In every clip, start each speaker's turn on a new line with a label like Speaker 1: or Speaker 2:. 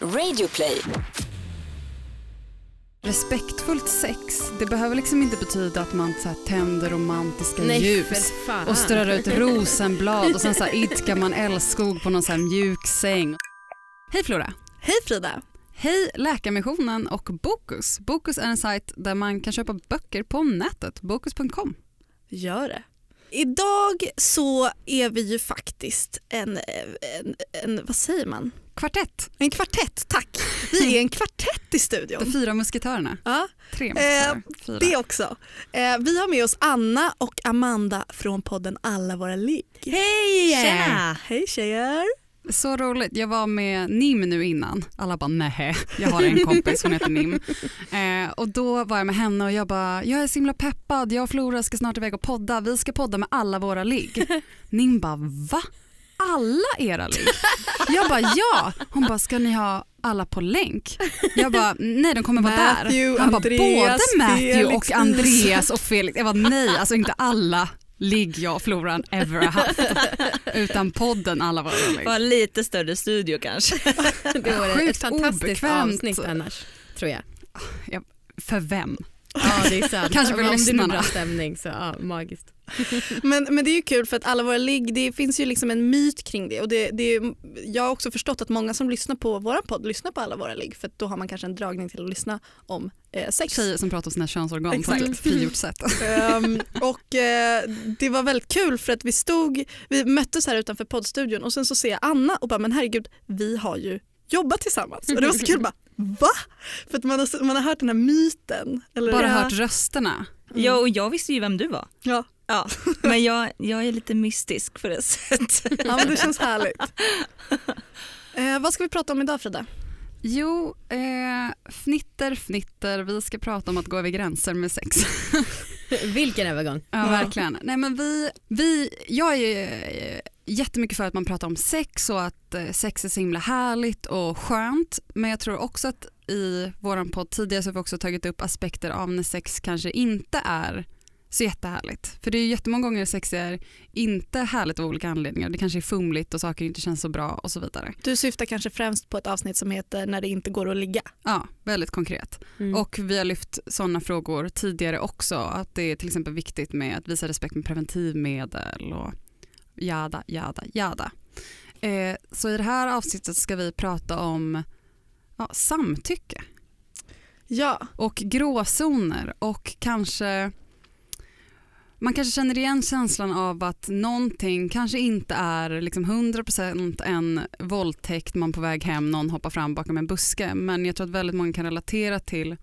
Speaker 1: Radioplay.
Speaker 2: Respektfullt sex, det behöver liksom inte betyda att man så här, tänder romantiska
Speaker 3: Nej
Speaker 2: ljus och strör ut rosenblad och sen så här, idkar man älskog på någon så här mjuk säng. Hej Flora!
Speaker 4: Hej Frida!
Speaker 2: Hej Läkarmissionen och Bokus. Bokus är en sajt där man kan köpa böcker på nätet, bokus.com.
Speaker 4: Gör det. Idag så är vi ju faktiskt en, en, en vad säger man?
Speaker 2: Kvartett,
Speaker 4: En kvartett, tack. Vi är en kvartett i
Speaker 2: de
Speaker 4: studion.
Speaker 2: fyra musketörerna.
Speaker 4: Ja,
Speaker 2: Tre musketörer. Fyra.
Speaker 4: det också. Eh, vi har med oss Anna och Amanda från podden Alla våra ligg.
Speaker 3: Hej!
Speaker 4: Tjena! Hej tjejer!
Speaker 2: Så roligt. Jag var med Nim nu innan. Alla bara nej, jag har en kompis, hon heter Nim. Eh, och då var jag med henne och jag bara, jag är så himla peppad, jag och Flora ska snart iväg och podda, vi ska podda med alla våra ligg. Nim bara, va? Alla era ligg? Jag bara, ja. Hon bara, ska ni ha alla på länk? Jag bara, nej de kommer vara
Speaker 4: Matthew,
Speaker 2: där. Han bara, både Matthew och
Speaker 4: Felix,
Speaker 2: Andreas och Felix. Jag bara, nej, alltså inte alla ligg jag och Floran ever har haft. Utan podden alla våra ligg.
Speaker 1: Var lite större studio kanske.
Speaker 3: Det var ett
Speaker 2: Sjukt
Speaker 3: fantastiskt
Speaker 2: obekvämt.
Speaker 3: avsnitt annars, tror jag.
Speaker 2: För vem?
Speaker 3: Ja, det är sant.
Speaker 2: Kanske för
Speaker 3: Om det
Speaker 2: lyssnarna.
Speaker 3: bra stämning så ja, magiskt.
Speaker 4: Men, men det är ju kul för att alla våra ligg, det finns ju liksom en myt kring det. Och det, det är, jag har också förstått att många som lyssnar på vår podd lyssnar på alla våra ligg för att då har man kanske en dragning till att lyssna om eh, sex.
Speaker 2: Tjejer som pratar om sina könsorgan
Speaker 4: Exakt.
Speaker 2: på ett frigjort sätt.
Speaker 4: Ehm, och eh, det var väldigt kul för att vi stod, vi möttes här utanför poddstudion och sen så ser jag Anna och bara men herregud vi har ju jobbat tillsammans. Och det var så kul bara va? För att man har, man har hört den här myten. Eller
Speaker 2: Bara hört rösterna.
Speaker 1: Ja och jag visste ju vem du var.
Speaker 4: Ja.
Speaker 1: Ja. Men jag, jag är lite mystisk på det sättet.
Speaker 4: Ja men det känns härligt. Eh, vad ska vi prata om idag Frida?
Speaker 2: Jo, eh, fnitter fnitter, vi ska prata om att gå över gränser med sex.
Speaker 3: Vilken övergång.
Speaker 2: Ja, verkligen. Nej, men vi, vi, jag är eh, jättemycket för att man pratar om sex och att eh, sex är så himla härligt och skönt. Men jag tror också att i vår podd tidigare så har vi också tagit upp aspekter av när sex kanske inte är så jättehärligt. För det är ju jättemånga gånger sex är inte härligt av olika anledningar. Det kanske är fumligt och saker inte känns så bra och så vidare.
Speaker 4: Du syftar kanske främst på ett avsnitt som heter När det inte går att ligga.
Speaker 2: Ja, väldigt konkret.
Speaker 3: Mm.
Speaker 2: Och vi har lyft sådana frågor tidigare också. Att det är till exempel viktigt med att visa respekt med preventivmedel och jada, jada, jada. Eh, så i det här avsnittet ska vi prata om ja, samtycke
Speaker 4: Ja,
Speaker 2: och gråzoner och kanske man kanske känner igen känslan av att någonting kanske inte är liksom 100% en våldtäkt, man på väg hem, någon hoppar fram bakom en buske. Men jag tror att väldigt många kan relatera till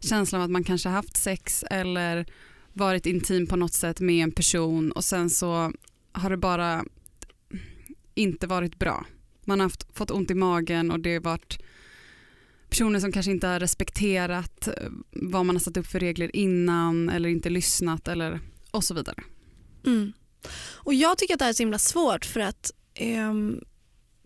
Speaker 2: känslan av att man kanske haft sex eller varit intim på något sätt med en person och sen så har det bara inte varit bra. Man har haft, fått ont i magen och det har varit personer som kanske inte har respekterat vad man har satt upp för regler innan eller inte lyssnat eller och så vidare.
Speaker 4: Mm. Och jag tycker att det här är så himla svårt för att ehm,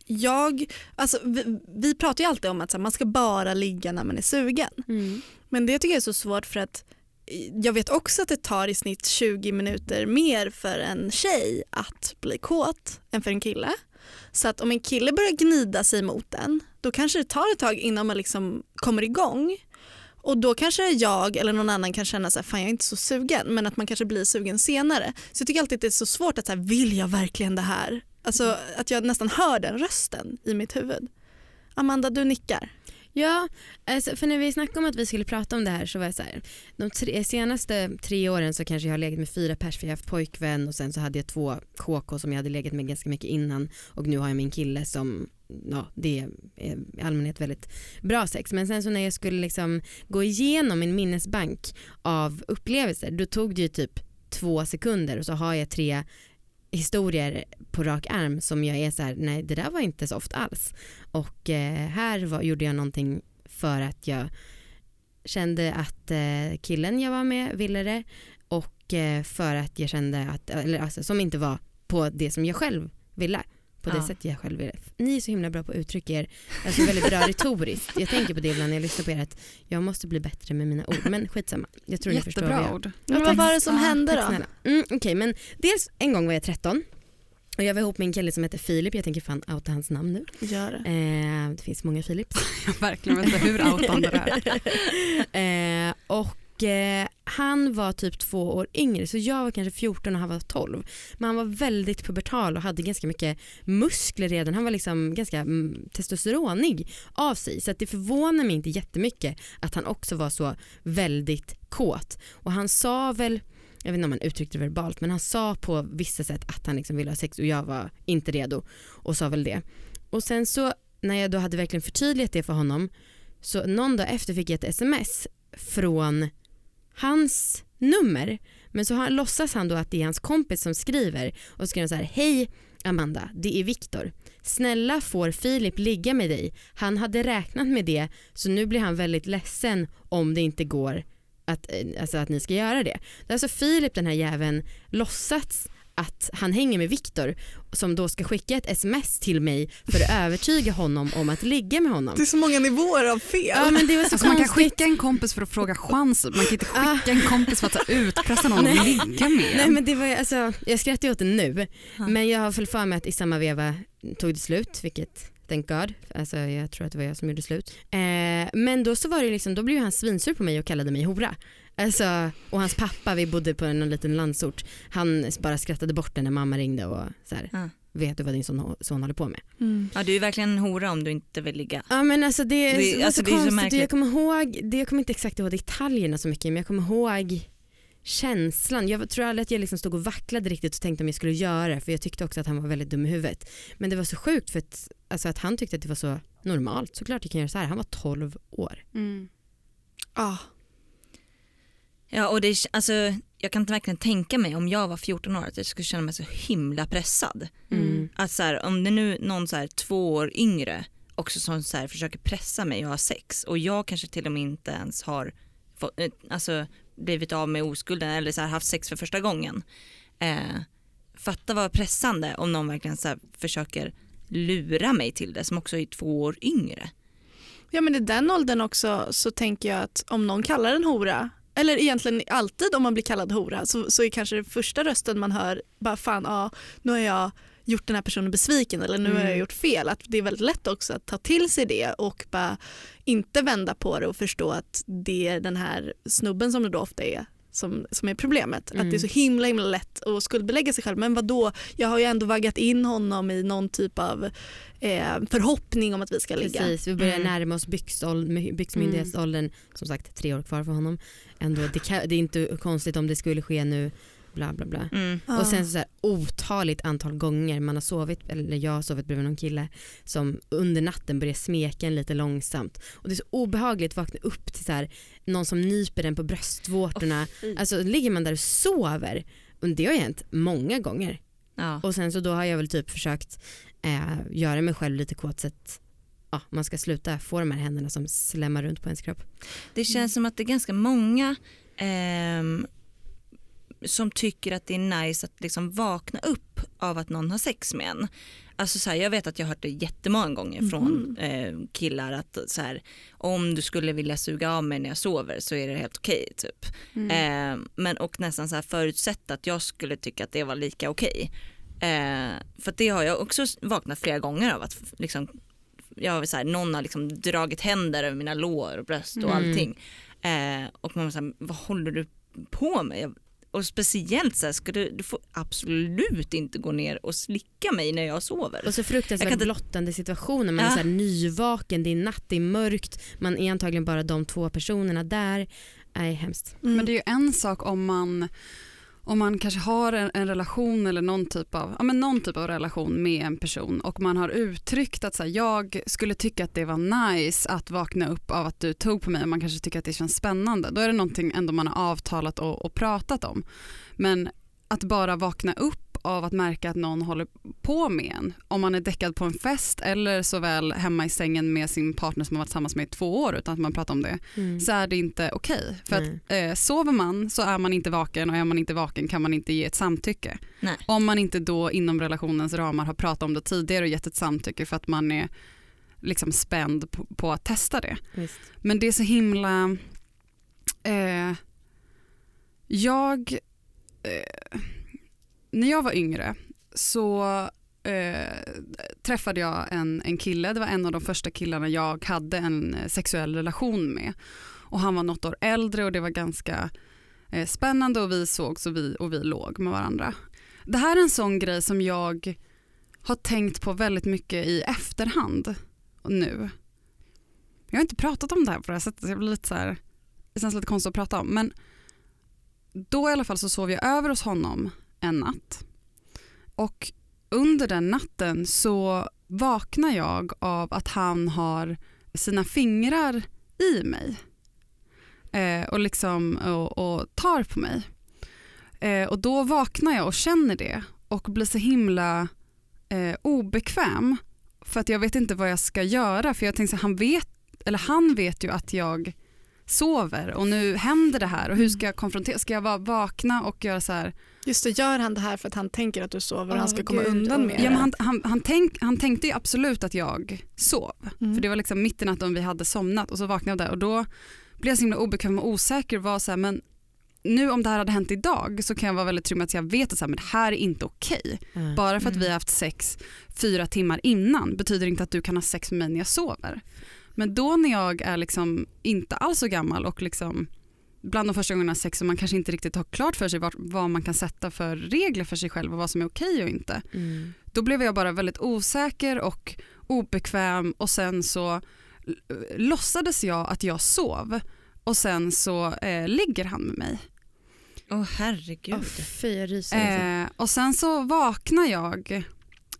Speaker 4: jag, alltså, vi, vi pratar ju alltid om att här, man ska bara ligga när man är sugen.
Speaker 3: Mm.
Speaker 4: Men det tycker jag är så svårt för att eh, jag vet också att det tar i snitt 20 minuter mer för en tjej att bli kåt än för en kille. Så att om en kille börjar gnida sig mot den då kanske det tar ett tag innan man liksom kommer igång. Och då kanske jag eller någon annan kan känna att fan jag är inte så sugen men att man kanske blir sugen senare. Så jag tycker alltid att det är så svårt att så här, vill jag verkligen det här? Alltså att jag nästan hör den rösten i mitt huvud. Amanda du nickar.
Speaker 3: Ja, alltså, för när vi snackade om att vi skulle prata om det här så var jag så här, de tre, senaste tre åren så kanske jag har legat med fyra pers för jag har haft pojkvän och sen så hade jag två KK som jag hade legat med ganska mycket innan och nu har jag min kille som, ja det är i allmänhet väldigt bra sex men sen så när jag skulle liksom gå igenom min minnesbank av upplevelser då tog det ju typ två sekunder och så har jag tre historier på rak arm som jag är så här, nej det där var inte så ofta alls. Och eh, här var, gjorde jag någonting för att jag kände att eh, killen jag var med ville det och eh, för att jag kände att, eller alltså som inte var på det som jag själv ville. På det
Speaker 1: Ja.
Speaker 3: sättet jag själv ville. Ni är så himla bra på att uttrycka er alltså väldigt bra retoriskt. Jag tänker på det ibland när jag lyssnar på er att jag måste bli bättre med mina ord. Men skitsamma. Jag tror ni förstår
Speaker 2: Jättebra ord.
Speaker 4: Men vad var det som
Speaker 3: Ja,
Speaker 4: hände då?
Speaker 3: Mm, Okej men dels en gång var jag 13 Och jag var ihop med en kille som heter Filip, jag tänker fan outa hans namn nu.
Speaker 4: Gör det.
Speaker 3: Eh, det finns många Filips.
Speaker 2: Jag verkligen vet inte hur outande det är.
Speaker 3: eh, och eh, han var typ två år yngre så jag var kanske 14 och han var 12. Men han var väldigt pubertal och hade ganska mycket muskler redan. Han var liksom ganska mm, testosteronig av sig så att det förvånar mig inte jättemycket att han också var så väldigt kåt. Och han sa väl jag vet inte om han uttryckte det verbalt men han sa på vissa sätt att han liksom ville ha sex och jag var inte redo och sa väl det. Och sen så när jag då hade verkligen förtydligat det för honom så någon dag efter fick jag ett sms från hans nummer men så låtsas han då att det är hans kompis som skriver och skriver så här hej Amanda, det är Viktor. Snälla får Filip ligga med dig. Han hade räknat med det så nu blir han väldigt ledsen om det inte går att, eh, alltså att ni ska göra det. Det är alltså Filip den här jäveln låtsats att han hänger med Viktor som då ska skicka ett sms till mig för att övertyga honom om att ligga med honom.
Speaker 4: Det är så många nivåer av fel.
Speaker 3: Ja men det var så
Speaker 2: Alltså man kan skicka en kompis för att fråga chansen, man kan inte
Speaker 3: Ah.
Speaker 2: skicka en kompis för att ta utpressa någon att ligga med
Speaker 3: Nej
Speaker 2: en.
Speaker 3: men det var alltså, jag skrattar ju åt det nu men jag har för mig att i samma veva tog det slut vilket thank God, alltså jag tror att det var jag som gjorde slut. Eh, men då så var det liksom, då blev ju han svinsur på mig och kallade mig hora. Alltså, och hans pappa, vi bodde på en liten landsort, han bara skrattade bort det när mamma ringde och så här,
Speaker 1: Ja.
Speaker 3: vet du vad din son, son håller på med?
Speaker 4: Mm.
Speaker 1: Ja, du är verkligen en hora om du inte vill ligga.
Speaker 3: Ja men alltså det,
Speaker 1: Det-
Speaker 3: var
Speaker 1: alltså,
Speaker 3: så
Speaker 1: det är så
Speaker 3: konstigt, jag kommer ihåg, det, jag kommer inte exakt ihåg detaljerna så mycket men jag kommer ihåg känslan. Jag tror aldrig att jag liksom stod och vacklade riktigt och tänkte om jag skulle göra det för jag tyckte också att han var väldigt dum i huvudet. Men det var så sjukt för att, alltså att han tyckte att det var så normalt. Såklart jag kan göra så här. Han var 12 år.
Speaker 2: Mm.
Speaker 4: Ah.
Speaker 1: Ja, och det, alltså, jag kan inte verkligen tänka mig om jag var 14 år att jag skulle känna mig så himla pressad.
Speaker 3: Mm.
Speaker 1: Att så här, om det nu är någon så här, två år yngre också som så här, försöker pressa mig att ha sex och jag kanske till och med inte ens har fått, eh, alltså, blivit av med oskulden eller så här, haft sex för första gången. Eh, fatta vad pressande om någon verkligen så försöker lura mig till det som också är två år yngre.
Speaker 4: Ja men i den åldern också så tänker jag att om någon kallar en hora eller egentligen alltid om man blir kallad hora så, så är kanske det första rösten man hör bara fan ja nu har jag gjort den här personen besviken eller nu har jag
Speaker 3: Mm.
Speaker 4: gjort fel. Att det är väldigt lätt också att ta till sig det och bara inte vända på det och förstå att det är den här snubben som det då ofta är som, som är problemet. Att
Speaker 3: Mm.
Speaker 4: det är så himla himla lätt att skuldbelägga sig själv. Men vad då? jag har ju ändå vaggat in honom i någon typ av eh, förhoppning om att vi ska ligga.
Speaker 3: Precis, vi börjar
Speaker 1: Mm.
Speaker 3: närma oss byxmyndighetsåldern. Som sagt tre år kvar för honom. Ändå, det, kan, det är inte konstigt om det skulle ske nu. Bla bla bla.
Speaker 1: Mm.
Speaker 3: Och sen så här, otaligt antal gånger man har sovit, eller jag har sovit bredvid någon kille som under natten börjar smeka en lite långsamt. Och det är så obehagligt att vakna upp till så här, någon som nyper en på bröstvårtorna.
Speaker 1: fy.
Speaker 3: alltså ligger man där och sover. Och det har hänt många gånger.
Speaker 1: Ja.
Speaker 3: Och sen så då har jag väl typ försökt eh, göra mig själv lite kåt så att ja, man ska sluta få de här händerna som slämmar runt på ens kropp.
Speaker 1: Det känns som att det är ganska många ehm, som tycker att det är nice att liksom vakna upp av att någon har sex med en. Alltså så här, jag vet att jag har hört det jättemånga gånger från eh, killar att så här, om du skulle vilja suga av mig när jag sover så är det helt okej typ.
Speaker 2: Mm.
Speaker 1: Eh, men och nästan så här förutsätta att jag skulle tycka att det var lika okej. Eh, för det har jag också vaknat flera gånger av att liksom, jag har så här, någon har liksom dragit händer över mina lår och bröst och
Speaker 3: Mm.
Speaker 1: allting. Eh, och man säger vad håller du på med? Jag, och speciellt så här, ska du, du får absolut inte gå ner och slicka mig när jag sover.
Speaker 3: Och så
Speaker 1: Jag
Speaker 3: fruktansvärt
Speaker 1: kan
Speaker 3: blottande situationer. Man
Speaker 1: Ja.
Speaker 3: är så här nyvaken, det är natt, det är mörkt. Man är antagligen bara de två personerna där. Nej, hemskt.
Speaker 4: Mm.
Speaker 2: Men det är ju en sak om man, om man kanske har en, en relation eller någon typ, av, ja, men någon typ av relation med en person och man har uttryckt att så här, jag skulle tycka att det var nice att vakna upp av att du tog på mig och man kanske tycker att det känns spännande. Då är det någonting ändå man har avtalat och, och pratat om. Men att bara vakna upp av att märka att någon håller på med en, om man är däckad på en fest eller såväl hemma i sängen med sin partner som man varit tillsammans med i två år utan att man pratar om det
Speaker 3: Mm.
Speaker 2: så är det inte okej. För
Speaker 3: Nej.
Speaker 2: att eh, sover man så är man inte vaken och är man inte vaken kan man inte ge ett samtycke.
Speaker 1: Nej.
Speaker 2: Om man inte då inom relationens ramar har pratat om det tidigare och gett ett samtycke för att man är liksom spänd på, på att testa det.
Speaker 3: Visst.
Speaker 2: Men det är så himla... Eh, jag... Eh, när jag var yngre så eh, träffade jag en, en kille, det var en av de första killarna jag hade en eh, sexuell relation med. Och han var något år äldre och det var ganska eh, spännande och vi sågs och vi, och vi låg med varandra. Det här är en sån grej som jag har tänkt på väldigt mycket i efterhand nu. Jag har inte pratat om det här på det här sättet, jag blir lite så här, det känns lite konstigt att prata om. Men då i alla fall så sov jag över hos honom en natt. Och under den natten så vaknar jag av att han har sina fingrar i mig. Eh, och, liksom, och, och tar på mig. Eh, och då vaknar jag och känner det och blir så himla eh, obekväm för att jag vet inte vad jag ska göra för jag tänker så han vet, eller han vet ju att jag sover och nu händer det här och hur ska jag konfrontera, ska jag bara vakna och göra så här
Speaker 4: Just det, gör han det här för att han tänker att du sover och han ska komma
Speaker 3: gud,
Speaker 4: undan med
Speaker 2: Ja,
Speaker 4: det?
Speaker 2: men han, han, han, tänk, han tänkte ju absolut att jag sov.
Speaker 4: Mm.
Speaker 2: För det var liksom mitt i natten vi hade somnat och så vaknade jag där och då blev jag så himla obekväm och osäker och var så här, men nu om det här hade hänt idag så kan jag vara väldigt trygg med att jag vet att så här, men det här är inte okej.
Speaker 3: Ja.
Speaker 2: Bara för att
Speaker 1: Mm.
Speaker 2: vi har haft sex fyra timmar innan betyder inte att du kan ha sex med mig när jag sover. Men då när jag är liksom inte alls så gammal och liksom bland de första gångerna sex och man kanske inte riktigt har klart för sig vad, vad man kan sätta för regler för sig själv och vad som är okej och inte.
Speaker 3: Mm.
Speaker 2: Då blev jag bara väldigt osäker och obekväm och sen så låtsades jag att jag sov och sen så eh, ligger han med mig.
Speaker 1: Åh herregud.
Speaker 3: Åh, fy, jag ryser. alltså.
Speaker 2: Eh, och sen så vaknar jag,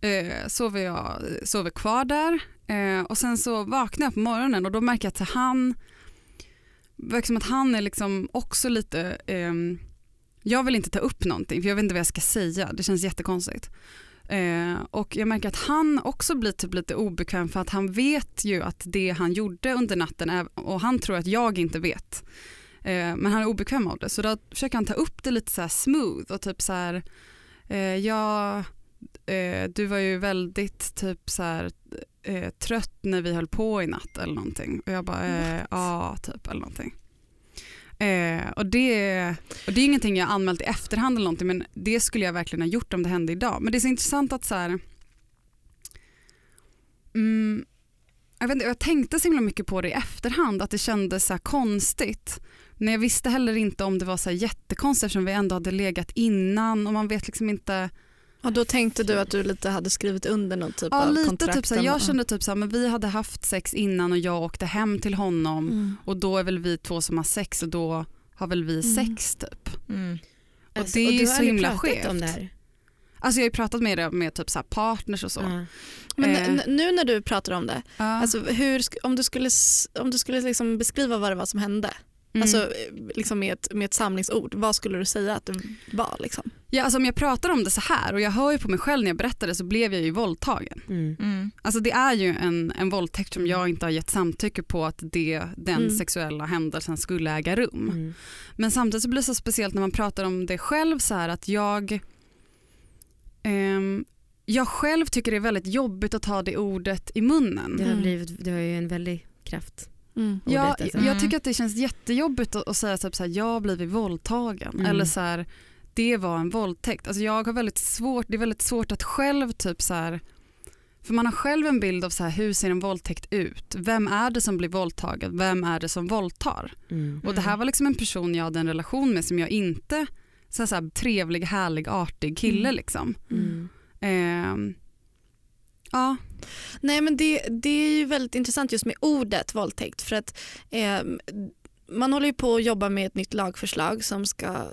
Speaker 2: eh, sover, jag sover kvar där eh, och sen så vaknar jag på morgonen och då märker jag att han, verkar som att han är liksom också lite, eh, jag vill inte ta upp någonting för jag vet inte vad jag ska säga, det känns jättekonstigt. Eh, och jag märker att han också blir typ lite obekväm för att han vet ju att det han gjorde under natten är, och han tror att jag inte vet. Eh, men han är obekväm av det så då försöker han ta upp det lite så här smooth och typ så här, eh, jag eh, du var ju väldigt typ så här eh, trött när vi höll på i natt eller någonting. Och jag bara, eh, ja typ eller någonting. Eh, och, det, och det är ingenting jag anmält i efterhand eller någonting men det skulle jag verkligen ha gjort om det hände idag. Men det är så intressant att så här, mm, jag, vet inte, jag tänkte så himla mycket på det i efterhand att det kändes så här konstigt. Men jag visste heller inte om det var så här jättekonstigt eftersom vi ändå hade legat innan och man vet liksom inte.
Speaker 4: Ja, då tänkte du att du lite hade skrivit under någon typ
Speaker 2: Ja
Speaker 4: av
Speaker 2: lite
Speaker 4: kontrakt.
Speaker 2: typ så här,
Speaker 4: eller-
Speaker 2: jag kände typ så här, men vi hade haft sex innan och jag åkte hem till honom
Speaker 4: Mm.
Speaker 2: och då är väl vi två som har sex och då har väl vi
Speaker 4: Mm.
Speaker 2: sex typ.
Speaker 1: Mm.
Speaker 2: Och
Speaker 3: Alltså,
Speaker 2: det är ju så himla skevt.
Speaker 3: om det här?
Speaker 2: Alltså jag har ju pratat med det med typ så här partners och så.
Speaker 3: Ja.
Speaker 4: Men
Speaker 2: Eh.
Speaker 4: nu när du pratar om det,
Speaker 2: Ja.
Speaker 4: alltså hur, om du skulle, om du skulle liksom beskriva vad det var som hände,
Speaker 2: Mm.
Speaker 4: alltså eh, liksom med, ett, med ett samlingsord, vad skulle du säga att det var? Liksom?
Speaker 2: Ja, alltså om jag pratar om det så här och jag hör ju på mig själv när jag berättar det så blev jag ju våldtagen.
Speaker 3: Mm.
Speaker 1: Mm.
Speaker 2: Alltså det är ju en, en våldtäkt som jag inte har gett samtycke på att det, den
Speaker 4: Mm.
Speaker 2: sexuella händelsen skulle äga rum.
Speaker 3: Mm.
Speaker 2: Men samtidigt så blir det så speciellt när man pratar om det själv så här att jag ehm, jag själv tycker det är väldigt jobbigt att ta det ordet i munnen.
Speaker 3: Det, har
Speaker 4: Mm.
Speaker 3: blivit, det har ju en väldig kraft.
Speaker 4: Mm.
Speaker 2: Ja,
Speaker 3: ordet, alltså.
Speaker 2: jag
Speaker 1: Mm.
Speaker 2: tycker att det känns jättejobbigt att, att säga typ så här, jag har blivit våldtagen
Speaker 3: Mm.
Speaker 2: eller så här, det var en våldtäkt. Alltså jag har väldigt svårt, det är väldigt svårt att själv typ så här, för man har själv en bild av så här, hur ser en våldtäkt ut? Vem är det som blir våldtagen? Vem är det som våldtar?
Speaker 3: Mm.
Speaker 2: Och det här var liksom en person jag hade en relation med som jag inte, så här, så här, trevlig, härlig, artig kille
Speaker 4: Mm.
Speaker 2: liksom.
Speaker 3: Mm.
Speaker 2: Ehm, ja,
Speaker 4: Nej men det, det är ju väldigt intressant just med ordet våldtäkt för att eh, man håller ju på att jobba med ett nytt lagförslag som ska,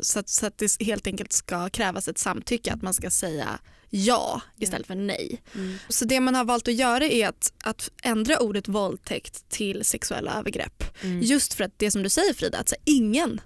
Speaker 4: så att, så att det helt enkelt ska krävas ett samtycke att man ska säga ja istället för nej.
Speaker 3: Mm.
Speaker 4: Så det man har valt att göra är att, att ändra ordet våldtäkt till sexuella övergrepp.
Speaker 3: Mm.
Speaker 4: Just för att det som du säger Frida, att så ingen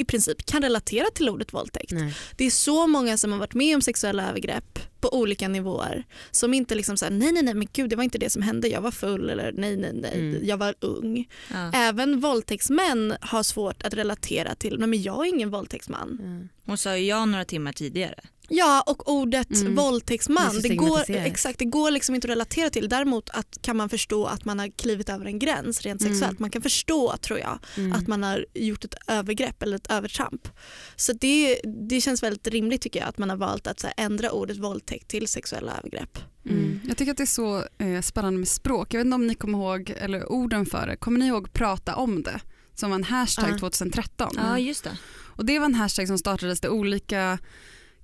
Speaker 4: i princip kan relatera till ordet våldtäkt.
Speaker 3: Nej.
Speaker 4: Det är så många som har varit med om sexuella övergrepp på olika nivåer som inte liksom säger nej nej nej men gud det var inte det som hände jag var full eller nej nej nej
Speaker 3: Mm.
Speaker 4: jag var ung.
Speaker 1: Ja.
Speaker 4: Även våldtäktsmän har svårt att relatera till nej men jag är ingen våldtäktsman.
Speaker 3: Ja.
Speaker 1: Hon sa ju ja några timmar tidigare.
Speaker 4: Ja och ordet
Speaker 3: Mm. Det
Speaker 4: våldtäktsman,
Speaker 3: så
Speaker 4: det, går, exakt, det går liksom inte att relatera till. Däremot att, kan man förstå att man har klivit över en gräns rent
Speaker 2: Mm.
Speaker 4: sexuellt. Man kan förstå tror jag
Speaker 3: Mm.
Speaker 4: att man har gjort ett övergrepp eller ett övertramp. Så det, det känns väldigt rimligt tycker jag att man har valt att så här, ändra ordet våldtäkt till sexuella övergrepp.
Speaker 2: Mm. Jag tycker att det är så eh, spännande med språk. Jag vet inte om ni kommer ihåg, eller orden för det, kommer ni ihåg prata om det? Som var en hashtag
Speaker 4: Ja.
Speaker 2: 2013.
Speaker 1: Ja just det.
Speaker 2: Och det var en hashtag som startades där olika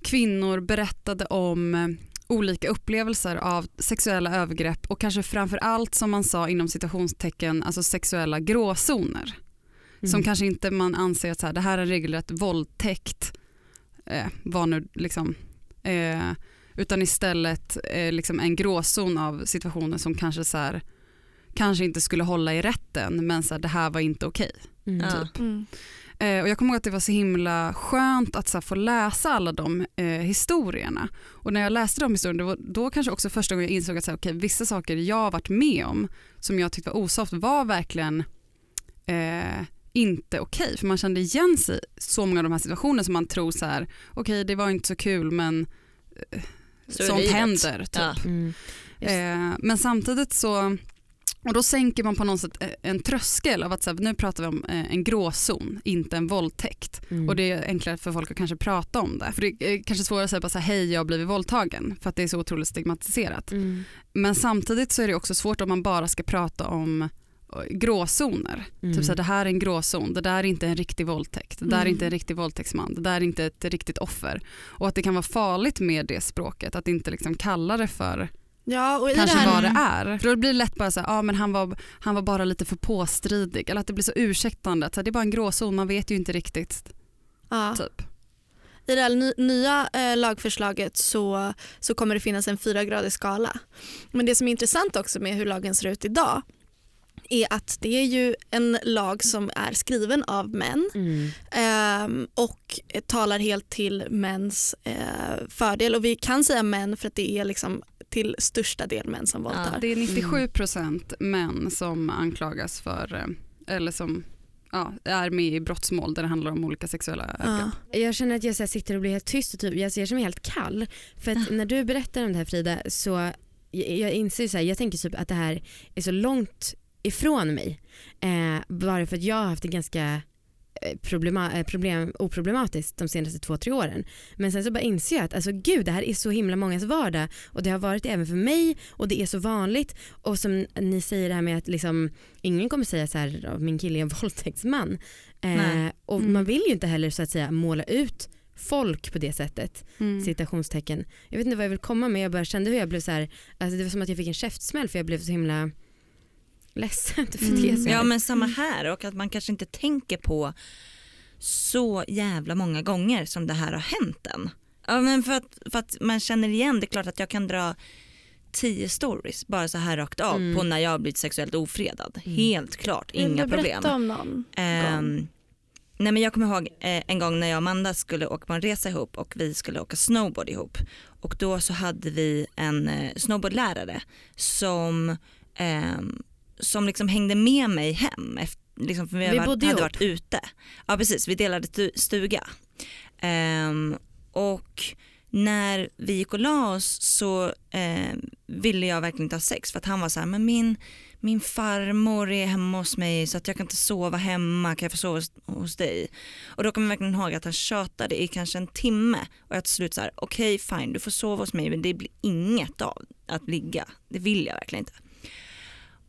Speaker 2: kvinnor berättade om eh, olika upplevelser av sexuella övergrepp och kanske framför allt som man sa inom citationstecken alltså sexuella gråzoner.
Speaker 3: Mm.
Speaker 2: Som kanske inte man anser att så här, det här är en regelrätt våldtäkt eh, var nu liksom eh, utan istället eh, liksom en gråzon av situationer som kanske så här, kanske inte skulle hålla i rätten men så här, det här var inte okej.
Speaker 3: Mm.
Speaker 1: Ja.
Speaker 2: Eh, och jag kommer ihåg att det var så himla skönt att så här, få läsa alla de eh, historierna. Och när jag läste de historierna, det var då kanske också första gången jag insåg att så här, okay, vissa saker jag har varit med om som jag tyckte var osoft var verkligen eh, inte okej. För man kände igen sig i så många av de här situationerna som man tror så här, okej det var inte så kul men eh, sånt händer. Typ.
Speaker 1: Ja.
Speaker 3: Mm.
Speaker 2: Eh, men samtidigt så och då sänker man på något sätt eh, en tröskel av att så här, nu pratar vi om eh, en gråzon, inte en våldtäkt.
Speaker 3: Mm.
Speaker 2: Och det är enklare för folk att kanske prata om det. För det är kanske svårare att säga bara så här, hej jag har blivit våldtagen för att det är så otroligt stigmatiserat.
Speaker 3: Mm.
Speaker 2: Men samtidigt så är det också svårt om man bara ska prata om eh, gråzoner.
Speaker 3: Mm.
Speaker 2: Typ så här, det här är en gråzon, det där är inte en riktig våldtäkt, det där är
Speaker 4: Mm.
Speaker 2: inte en riktig våldtäktsman, det där är inte ett riktigt offer. Och att det kan vara farligt med det språket, att inte liksom kalla det för
Speaker 4: Ja, och i
Speaker 2: kanske
Speaker 4: det här,
Speaker 2: vad det är. För då blir det lätt bara så här, ja men han var, han var bara lite för påstridig. Eller att det blir så ursäktande, att så här, det är bara en gråzon, man vet ju inte riktigt.
Speaker 4: ja.
Speaker 2: Typ.
Speaker 4: I det här ny, nya eh, lagförslaget så, så kommer det finnas en fyragradig skala. Men det som är intressant också med hur lagen ser ut idag är att det är ju en lag som är skriven av män
Speaker 3: Mm.
Speaker 4: ehm, och talar helt till mäns eh, fördel. Och vi kan säga män för att det är liksom till största del män som våldtar.
Speaker 2: Det är 97% män som anklagas för, eh, eller som ja, är med i brottsmål där det handlar om olika sexuella övergrepp.
Speaker 4: Ja.
Speaker 3: Jag känner att jag så sitter och blir helt tyst och typ, jag ser som helt kall. För att när du berättar om det här Frida så jag, jag inser så här, jag tänker typ att det här är så långt ifrån mig. Eh, bara för att jag har haft det ganska eh, problema, eh, problem, oproblematiskt de senaste två, tre åren. Men sen så bara inser jag att alltså, gud, det här är så himla mångas vardag och det har varit det även för mig och det är så vanligt. Och som ni säger det här med att liksom, ingen kommer säga så här, "Ja, min kille är en våldtäktsman. Eh, och
Speaker 2: Mm.
Speaker 3: man vill ju inte heller så att säga måla ut folk på det sättet.
Speaker 2: Mm.
Speaker 3: Citationstecken. Jag vet inte vad jag vill komma med, jag bara kände hur jag blev så här, alltså det var som att jag fick en käftsmäll för jag blev så himla ledsen för det.
Speaker 2: Mm.
Speaker 1: Ja men samma här och att man kanske inte tänker på så jävla många gånger som det här har hänt än. Ja men för att, för att man känner igen, det är klart att jag kan dra tio stories bara så här rakt av
Speaker 3: Mm.
Speaker 1: på när jag har blivit sexuellt ofredad.
Speaker 3: Mm.
Speaker 1: Helt klart,
Speaker 4: Vill
Speaker 1: inga
Speaker 4: du
Speaker 1: problem.
Speaker 4: om någon gång?
Speaker 1: nej men jag kommer ihåg eh, en gång när jag och Amanda skulle åka på en resa ihop och vi skulle åka snowboard ihop. Och då så hade vi en eh, snowboardlärare som, ehm, som liksom hängde med mig hem. Efter, liksom, för vi,
Speaker 3: Vi
Speaker 1: var,
Speaker 3: bodde
Speaker 1: hade varit ute. Ja precis, vi delade stu- stuga. Ehm, och när vi gick och la oss så eh, ville jag verkligen inte ha sex för att han var så här, men min, min farmor är hemma hos mig så att jag kan inte sova hemma, kan jag få sova hos, hos dig? Och då kommer jag verkligen ihåg att han tjatade i kanske en timme och jag till slut så här, okej fine du får sova hos mig men det blir inget av att ligga, det vill jag verkligen inte.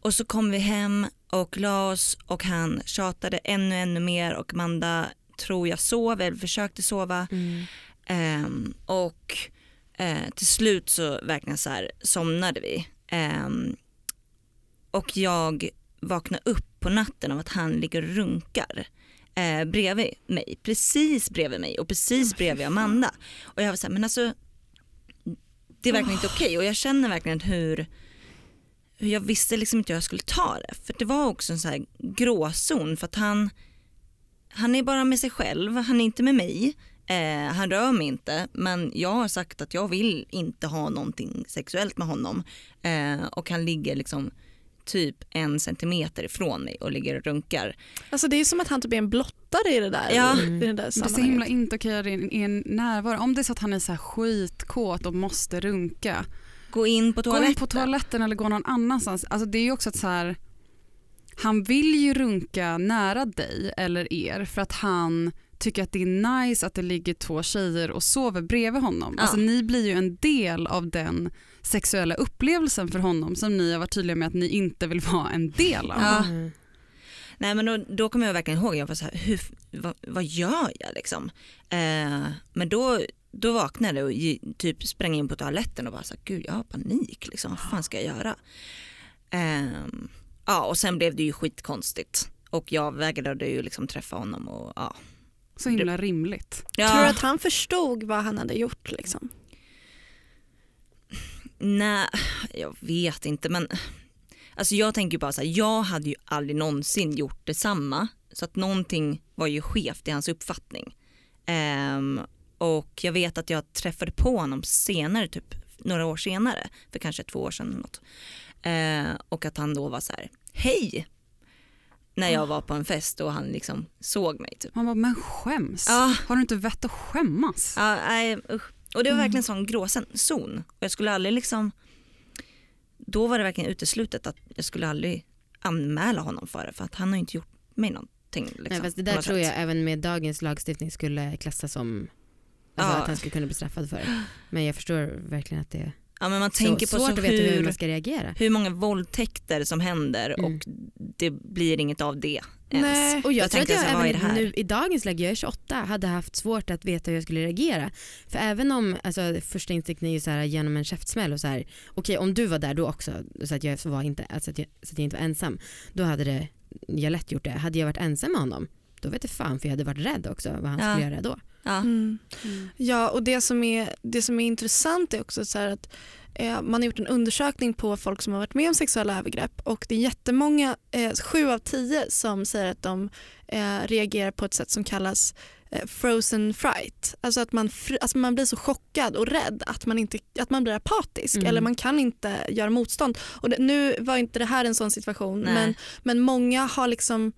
Speaker 1: Och så kom vi hem och la oss och han tjatade ännu ännu mer och Amanda tror jag sov eller försökte sova.
Speaker 3: Mm.
Speaker 1: Ehm, och eh, till slut så verkligen så här somnade vi. Ehm, och jag vaknade upp på natten av att han ligger och runkar eh, bredvid mig, precis bredvid mig och precis bredvid Amanda. Och jag var så här, men alltså det är verkligen inte okej och jag känner verkligen hur jag visste liksom inte hur jag skulle ta det. För det var också en så här gråzon för att han, han är bara med sig själv, han är inte med mig. Eh, han rör mig inte men jag har sagt att jag vill inte ha någonting sexuellt med honom. Eh, och han ligger liksom typ en centimeter ifrån mig och ligger och runkar.
Speaker 4: Alltså det är som att han typ är en blottare i det där,
Speaker 1: Ja.
Speaker 4: i det där
Speaker 2: Det är så himla inte okej i i en närvaro. Om det är så att han är så här skitkåt och måste runka,
Speaker 1: Gå in på
Speaker 2: gå
Speaker 1: toaletten.
Speaker 2: in på toaletten eller gå någon annanstans. Alltså det är ju också att så här, han vill ju runka nära dig eller er för att han tycker att det är nice att det ligger två tjejer och sover bredvid honom.
Speaker 1: Ja.
Speaker 2: Alltså ni blir ju en del av den sexuella upplevelsen för honom som ni har varit tydliga med att ni inte vill vara en del av.
Speaker 1: Ja.
Speaker 3: Mm.
Speaker 1: Nej men då, då kommer jag verkligen ihåg, jag var så här, hur, vad, vad gör jag liksom? Eh, men då, då vaknade jag och typ sprang in på toaletten och bara så här, gud jag har panik liksom, vad fan ska jag göra? Ehm, ja och sen blev det ju skitkonstigt och jag vägrade ju liksom träffa honom och ja.
Speaker 2: Så himla rimligt.
Speaker 1: ja
Speaker 4: Tror du att han förstod vad han hade gjort liksom?
Speaker 1: Nej, jag vet inte men alltså jag tänker bara så här, jag hade ju aldrig någonsin gjort detsamma så att någonting var ju skevt i hans uppfattning. Ehm, och jag vet att jag träffade på honom senare, typ några år senare, för kanske två år sedan eller något. Ehm, och att han då var så här, hej! När jag var på en fest och han liksom såg mig typ.
Speaker 2: Man bara, men skäms.
Speaker 1: Ja.
Speaker 2: Har du inte vett att skämmas?
Speaker 1: Ja, nej, usch. Och det var verkligen en sån gråzon. Och jag skulle aldrig liksom, då var det verkligen uteslutet att jag skulle aldrig anmäla honom för det för att han har inte gjort mig någonting. Liksom,
Speaker 3: Nej, fast det där tror
Speaker 1: sätt.
Speaker 3: jag även med dagens lagstiftning skulle klassas som alltså
Speaker 1: Ja.
Speaker 3: att han skulle kunna bli straffad för det. Men jag förstår verkligen att det är
Speaker 1: Ja men man
Speaker 3: så
Speaker 1: tänker på
Speaker 3: svårt att veta hur
Speaker 1: hur,
Speaker 3: man ska reagera.
Speaker 1: hur många våldtäkter som händer
Speaker 3: Mm.
Speaker 1: och det blir inget av det ens.
Speaker 4: Nej.
Speaker 3: Och jag,
Speaker 1: Jag
Speaker 3: tror att jag
Speaker 1: så här, vad är
Speaker 3: även nu i dagens läge, jag är 28, hade haft svårt att veta hur jag skulle reagera. För även om, alltså första instinkten är ju så här genom en käftsmäll och så här, okej om du var där då också så att jag var inte, alltså att jag, så att jag inte var ensam, då hade det, jag lätt gjort det. Hade jag varit ensam med honom, då vet jag fan för jag hade varit rädd också vad han
Speaker 1: Ja.
Speaker 3: skulle göra då.
Speaker 1: Ja.
Speaker 4: Mm. Ja och det som är, det som är intressant är också så att eh, man har gjort en undersökning på folk som har varit med om sexuella övergrepp och det är jättemånga, eh, sju av tio som säger att de eh, reagerar på ett sätt som kallas eh, frozen fright. Alltså att man, alltså man blir så chockad och rädd att man, inte, att man blir apatisk
Speaker 3: Mm.
Speaker 4: eller man kan inte göra motstånd. Och det, nu var inte det här en sån situation
Speaker 1: Nej.
Speaker 4: men, men många har liksom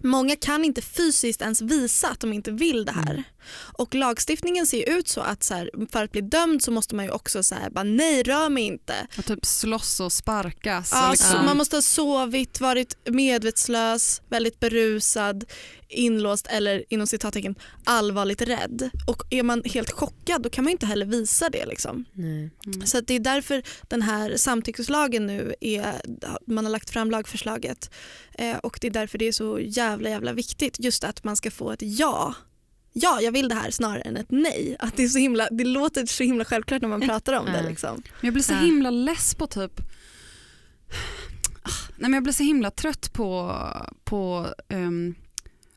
Speaker 4: Många kan inte fysiskt ens visa att de inte vill det här.
Speaker 3: Mm.
Speaker 4: Och lagstiftningen ser ut så att så här, för att bli dömd så måste man ju också säga bara nej rör mig inte.
Speaker 2: Och typ slåss och sparkas.
Speaker 4: Ja,
Speaker 2: liksom,
Speaker 4: så Man måste ha sovit, varit medvetslös, väldigt berusad, inlåst eller inom citattecken allvarligt rädd. Och är man helt chockad då kan man ju inte heller visa det. Liksom.
Speaker 3: Nej.
Speaker 2: Mm.
Speaker 4: Så att det är därför den här samtyckeslagen nu är, man har lagt fram lagförslaget eh, och det är därför det är så jävla jävla viktigt just att man ska få ett ja. Ja, jag vill det här snarare än ett nej. Att det, är så himla, det låter så himla självklart när man pratar om det. Liksom.
Speaker 2: Men jag blir så himla less på typ Ah, Nej, men jag blir så himla trött på, på um,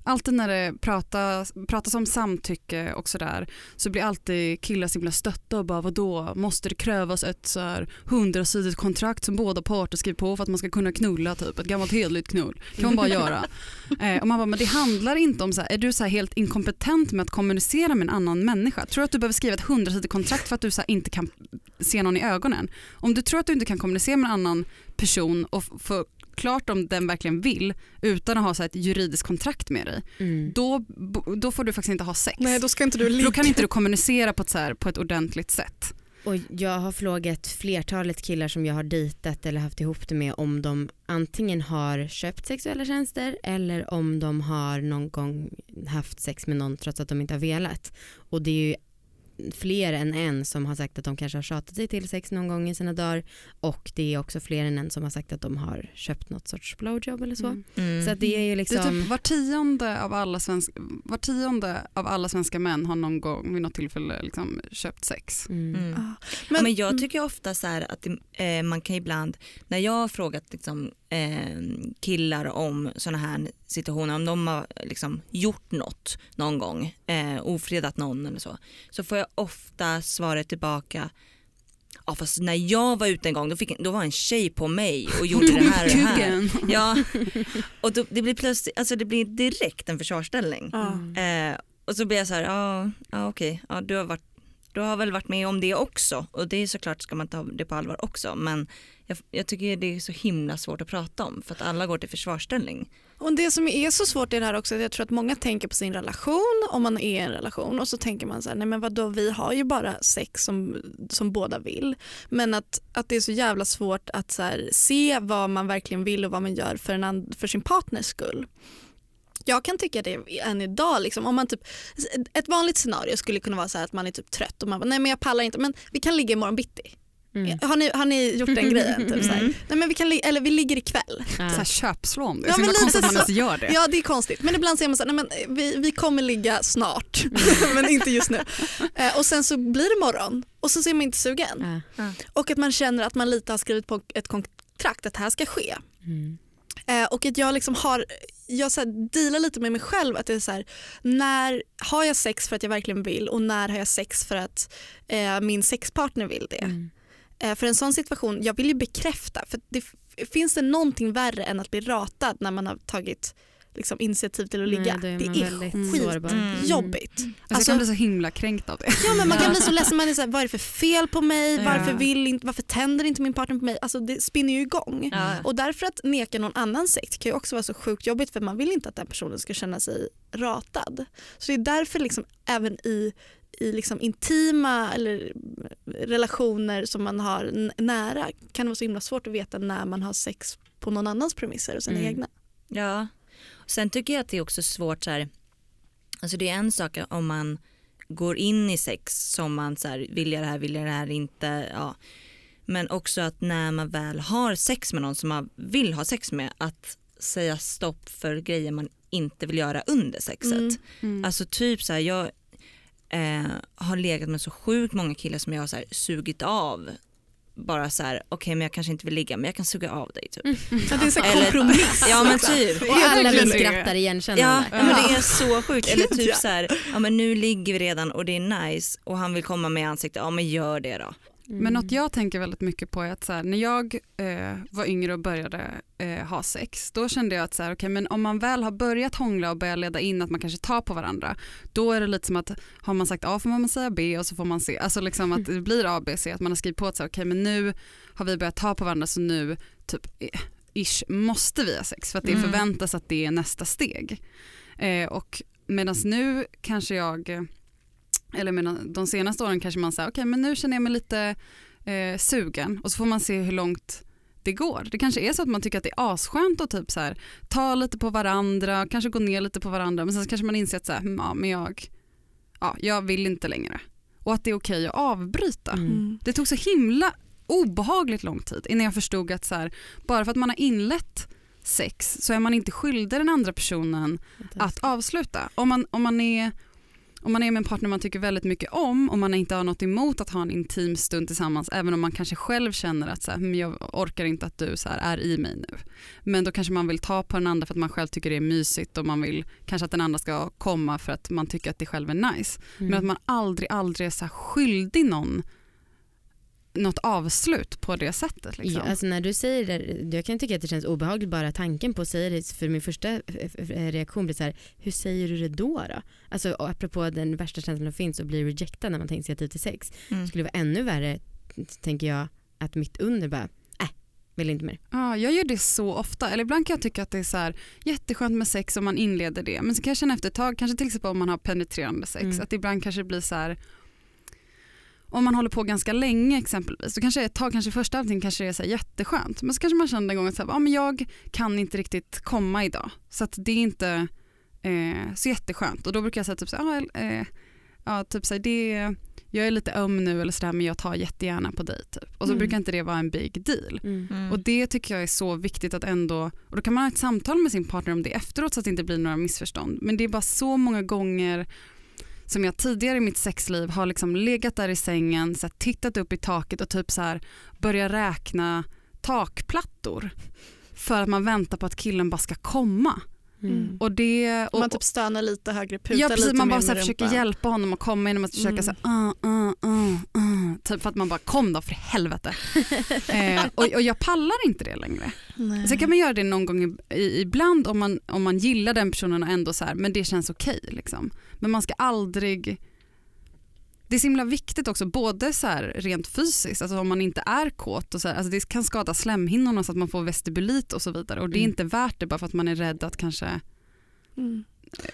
Speaker 2: alltid när det pratas, pratas om samtycke och sådär så blir alltid killar så himla stötta och bara vadå måste det krävas ett så här hundrasidigt kontrakt som båda parter skriver på för att man ska kunna knulla typ ett gammalt hederligt knull kan man bara göra. Eh, och man bara men det handlar inte om så här, är du så helt inkompetent med att kommunicera med en annan människa? Tror du att du behöver skriva ett hundrasidigt kontrakt för att du så inte kan se någon i ögonen? Om du tror att du inte kan kommunicera med en annan person och få klart om den verkligen vill utan att ha så ett juridiskt kontrakt med dig,
Speaker 3: Mm.
Speaker 2: då, då får du faktiskt inte ha sex.
Speaker 4: Nej, då ska inte du
Speaker 2: då kan inte du kommunicera på ett, så här, på ett ordentligt sätt.
Speaker 3: Och jag har frågat flertalet killar som jag har dejtat eller haft ihop det med om de antingen har köpt sexuella tjänster eller om de har någon gång haft sex med någon trots att de inte har velat. Och det är ju fler än en som har sagt att de kanske har tjatat sig till sex någon gång i sina dagar och det är också fler än en som har sagt att de har köpt något sorts blowjob eller så.
Speaker 2: Mm.
Speaker 1: Mm.
Speaker 3: Så att det är ju
Speaker 2: Det
Speaker 3: liksom,
Speaker 2: är typ var tionde, av alla svenska, var tionde av alla svenska män har någon gång vid något tillfälle liksom köpt sex.
Speaker 3: mm.
Speaker 1: Mm.
Speaker 4: Ja.
Speaker 1: Men, ja, men jag tycker ofta så här att det, eh, man kan ibland, när jag har frågat liksom, eh, killar om sådana här situationer, om de har liksom, gjort något någon gång, eh, ofredat någon eller så, så får jag ofta svaret tillbaka Ja fast när jag var ute en gång då, fick, då var en tjej på mig och gjorde det här och det här. Ja, och då, det blir plötsligt, alltså det blir direkt en försvarsställning.
Speaker 4: Ja.
Speaker 3: Mm.
Speaker 1: Eh, och så blir jag så här, ja, ja okej, ja, du, har varit, du har väl varit med om det också och det är såklart ska man ta det på allvar också men jag, jag tycker det är så himla svårt att prata om för att alla går till försvarsställning.
Speaker 4: Och det som är så svårt i det här också, är att jag tror att många tänker på sin relation om man är i en relation och så tänker man så här, nej men vadå vi har ju bara sex som, som båda vill. Men att, att det är så jävla svårt att så här, se vad man verkligen vill och vad man gör för, en and- för sin partners skull. Jag kan tycka det än idag, liksom, om man typ, ett vanligt scenario skulle kunna vara så här att man är typ trött och man bara, nej men jag pallar inte men vi kan ligga imorgon bitti.
Speaker 3: Mm.
Speaker 4: Har, ni, har ni gjort den grejen? Typ, så här? Nej, men vi kan, li- eller vi ligger ikväll.
Speaker 3: Ja.
Speaker 2: Så här köpslå om det.
Speaker 4: Ja, men
Speaker 2: himla konstigt att man ens gör det.
Speaker 4: Ja det är konstigt men ibland säger man så här, nej, men vi, vi kommer ligga snart men inte just nu. Eh, och sen så blir det morgon och så är man inte sugen.
Speaker 3: Ja.
Speaker 4: Och att man känner att man lite har skrivit på ett kontrakt att det här ska ske.
Speaker 3: Mm.
Speaker 4: Eh, och att jag liksom har, jag så här dealar lite med mig själv att det är så här, när har jag sex för att jag verkligen vill och när har jag sex för att eh, min sexpartner vill det.
Speaker 3: Mm.
Speaker 4: Eh, för en sån situation, jag vill ju bekräfta. För det, finns det någonting värre än att bli ratad när man har tagit liksom, initiativ till att ligga?
Speaker 3: Nej,
Speaker 4: det är
Speaker 3: sårbar.
Speaker 1: Mm.
Speaker 4: skitjobbigt.
Speaker 2: Alltså,
Speaker 4: Alltså-
Speaker 2: jag kan bli så himla kränkt av det.
Speaker 4: Ja, men man kan bli så ledsen, man är så här, vad är det för fel på mig? Varför, vill inte, varför tänder inte min partner på mig? Alltså, det spinner ju igång.
Speaker 1: Ja.
Speaker 4: Och därför att neka någon annan sex kan ju också vara så sjukt jobbigt för man vill inte att den personen ska känna sig ratad. Så det är därför liksom även i, i liksom intima eller relationer som man har nära kan det vara så himla svårt att veta när man har sex på någon annans premisser och sina
Speaker 3: Mm.
Speaker 4: egna.
Speaker 1: Ja. Sen tycker jag att det är också svårt så här, alltså det är en sak om man går in i sex som man så här, vill jag det här, vill jag det här inte, ja. Men också att när man väl har sex med någon som man vill ha sex med, att säga stopp för grejer man inte vill göra under sexet.
Speaker 4: Mm.
Speaker 2: Mm.
Speaker 1: Alltså typ så här, jag eh, har legat med så sjukt många killar som jag har så här, sugit av. Bara så här, okej men jag kanske inte vill ligga men jag kan suga av dig typ.
Speaker 4: Så det är så
Speaker 1: Eller-
Speaker 4: kompromiss.
Speaker 1: Ja men typ.
Speaker 3: Och alla vi skrattar
Speaker 1: Ja,
Speaker 3: igenkännande.
Speaker 1: ja men det är så sjukt. Eller typ
Speaker 4: ja.
Speaker 1: så här, ja men nu ligger vi redan och det är nice och han vill komma med ansiktet, ja men gör det då.
Speaker 3: Mm.
Speaker 2: Men något jag tänker väldigt mycket på är att så här, när jag eh, var yngre och började eh, ha sex, då kände jag att så här, okay, men om man väl har börjat hångla och börjar leda in att man kanske tar på varandra, då är det lite som att har man sagt A får man säga B och så får man C. Alltså liksom att det blir A, B, C, att man har skrivit på att så här, okay, men nu har vi börjat ta på varandra så nu typ eh, ish måste vi ha sex för att det
Speaker 1: Mm.
Speaker 2: förväntas att det är nästa steg. Eh, och medan nu kanske jag eller medan de senaste åren kanske man säger okej men nu känner jag mig lite eh, sugen och så får man se hur långt det går. Det kanske är så att man tycker att det är asskönt att typ så här, ta lite på varandra, kanske gå ner lite på varandra men sen så kanske man inser att så här, "Hmm, ja, men jag, ja, jag vill inte längre. Och att det är okej att avbryta.
Speaker 3: Mm.
Speaker 4: Mm.
Speaker 2: Det tog så himla obehagligt lång tid innan jag förstod att så här, bara för att man har inlett sex så är man inte skyldig den andra personen att avsluta. Om man, om, man är, om man är med en partner man tycker väldigt mycket om och man inte har något emot att ha en intim stund tillsammans även om man kanske själv känner att så här, "Hmm, jag orkar inte att du så här, är i mig nu. Men då kanske man vill ta på den andra för att man själv tycker det är mysigt och man vill kanske att den andra ska komma för att man tycker att det själv är nice.
Speaker 3: Mm.
Speaker 2: Men att man aldrig, aldrig är så här skyldig någon något avslut på det sättet. Liksom.
Speaker 3: Ja, alltså när du säger det, jag kan tycka att det känns obehagligt bara tanken på att säga det, för min första eh, eh, reaktion blir så här, hur säger du det då? då? Alltså apropå den värsta känslan som finns att bli rejectad när man tar initiativ till sex,
Speaker 1: Mm.
Speaker 3: skulle det vara ännu värre, tänker jag, att mitt under bara, äh, vill inte mer.
Speaker 2: Ja, jag gör det så ofta. Eller ibland kan jag tycka att det är så här, jätteskönt med sex om man inleder det. Men så kan jag känna efter ett tag, kanske till exempel om man har penetrerande sex,
Speaker 3: Mm.
Speaker 2: att ibland kanske det blir så här om man håller på ganska länge exempelvis, då kanske ett tag, kanske första övningen kanske det är så här jätteskönt. Men så kanske man känner en gång att så här, ah, men jag kan inte riktigt komma idag. Så att det är inte eh, så jätteskönt. Och då brukar jag säga typ så här, ah, eh, ja, typ så här, det, jag är lite öm nu eller sådär men jag tar jättegärna på dig. Typ. Och så
Speaker 3: Mm.
Speaker 2: brukar inte det vara en big deal.
Speaker 1: Mm.
Speaker 2: Och det tycker jag är så viktigt att ändå, och då kan man ha ett samtal med sin partner om det efteråt så att det inte blir några missförstånd. Men det är bara så många gånger som jag tidigare i mitt sexliv har liksom legat där i sängen, så här, tittat upp i taket och typ så här börjat räkna takplattor för att man väntar på att killen bara ska komma.
Speaker 3: Mm.
Speaker 2: Och det, och,
Speaker 4: man typ stönar lite högre, putar
Speaker 2: ja, precis,
Speaker 4: lite
Speaker 2: man bara så försöker hjälpa honom att komma genom att försöka
Speaker 4: Mm.
Speaker 2: så här, uh, uh, uh, uh, typ för att man bara kom då för helvete. eh, och, och jag pallar inte det längre.
Speaker 4: Nej.
Speaker 2: Sen kan man göra det någon gång i, i, ibland om man, om man gillar den personen och ändå så här, men det känns okej liksom. Men man ska aldrig det är så himla viktigt också, både så här rent fysiskt, alltså om man inte är kåt, och så här, alltså det kan skada slemhinnorna så att man får vestibulit och så vidare. Och det är
Speaker 3: Mm.
Speaker 2: inte värt det bara för att man är rädd att kanske
Speaker 4: Mm.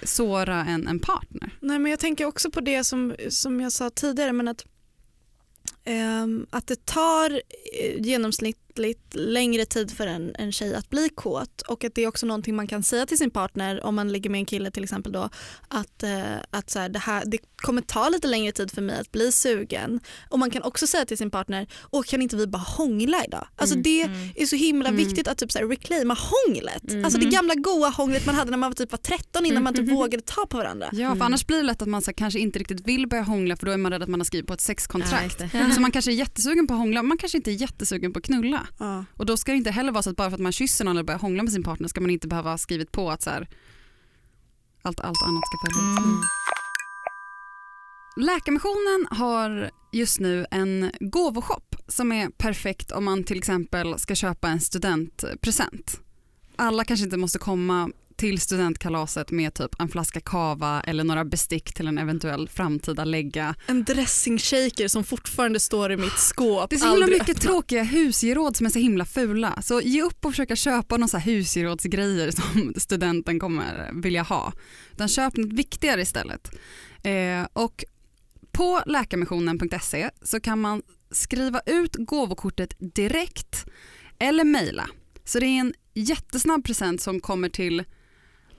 Speaker 2: såra en, en partner.
Speaker 4: Nej, men jag tänker också på det som, som jag sa tidigare, men att, ehm, att det tar eh, genomsnittligt längre tid för en, en tjej att bli kåt och att det är också någonting man kan säga till sin partner om man ligger med en kille till exempel då att, eh, att så här, det, här, det kommer ta lite längre tid för mig att bli sugen och man kan också säga till sin partner och kan inte vi bara hångla idag? Alltså
Speaker 3: Mm,
Speaker 4: det
Speaker 1: mm.
Speaker 4: är så himla
Speaker 2: Mm.
Speaker 4: viktigt att typ så här reclaima hånglet.
Speaker 3: Mm.
Speaker 4: Alltså det gamla goa hånglet man hade när man var typ var 13 innan man typ
Speaker 3: Mm.
Speaker 4: vågade ta på varandra.
Speaker 2: Ja, för
Speaker 3: Mm.
Speaker 2: annars blir det lätt att man så här, kanske inte riktigt vill börja hångla för då är man rädd att man har skrivit på ett sexkontrakt.
Speaker 3: det.
Speaker 2: Så man kanske är jättesugen på att hångla, man kanske inte är jättesugen på att knulla.
Speaker 4: Ja.
Speaker 2: Och då ska det inte heller vara så att bara för att man kysser någon eller börjar hångla med sin partner ska man inte behöva ha skrivit på att så här, allt, allt annat ska följa.
Speaker 1: Mm.
Speaker 2: Läkarmissionen har just nu en gåvoshop som är perfekt om man till exempel ska köpa en studentpresent. Alla kanske inte måste komma till studentkalaset med typ en flaska kava eller några bestick till en eventuell framtida lägga.
Speaker 4: En dressingshaker som fortfarande står i mitt skåp.
Speaker 2: Det är så himla mycket
Speaker 4: öppnat.
Speaker 2: tråkiga husgeråd som är så himla fula. Så ge upp och försöka köpa några husgerådsgrejer som studenten kommer vilja ha. Utan köp något viktigare istället. Eh, och på läkarmissionen.se så kan man skriva ut gåvokortet direkt eller mejla. Så det är en jättesnabb present som kommer till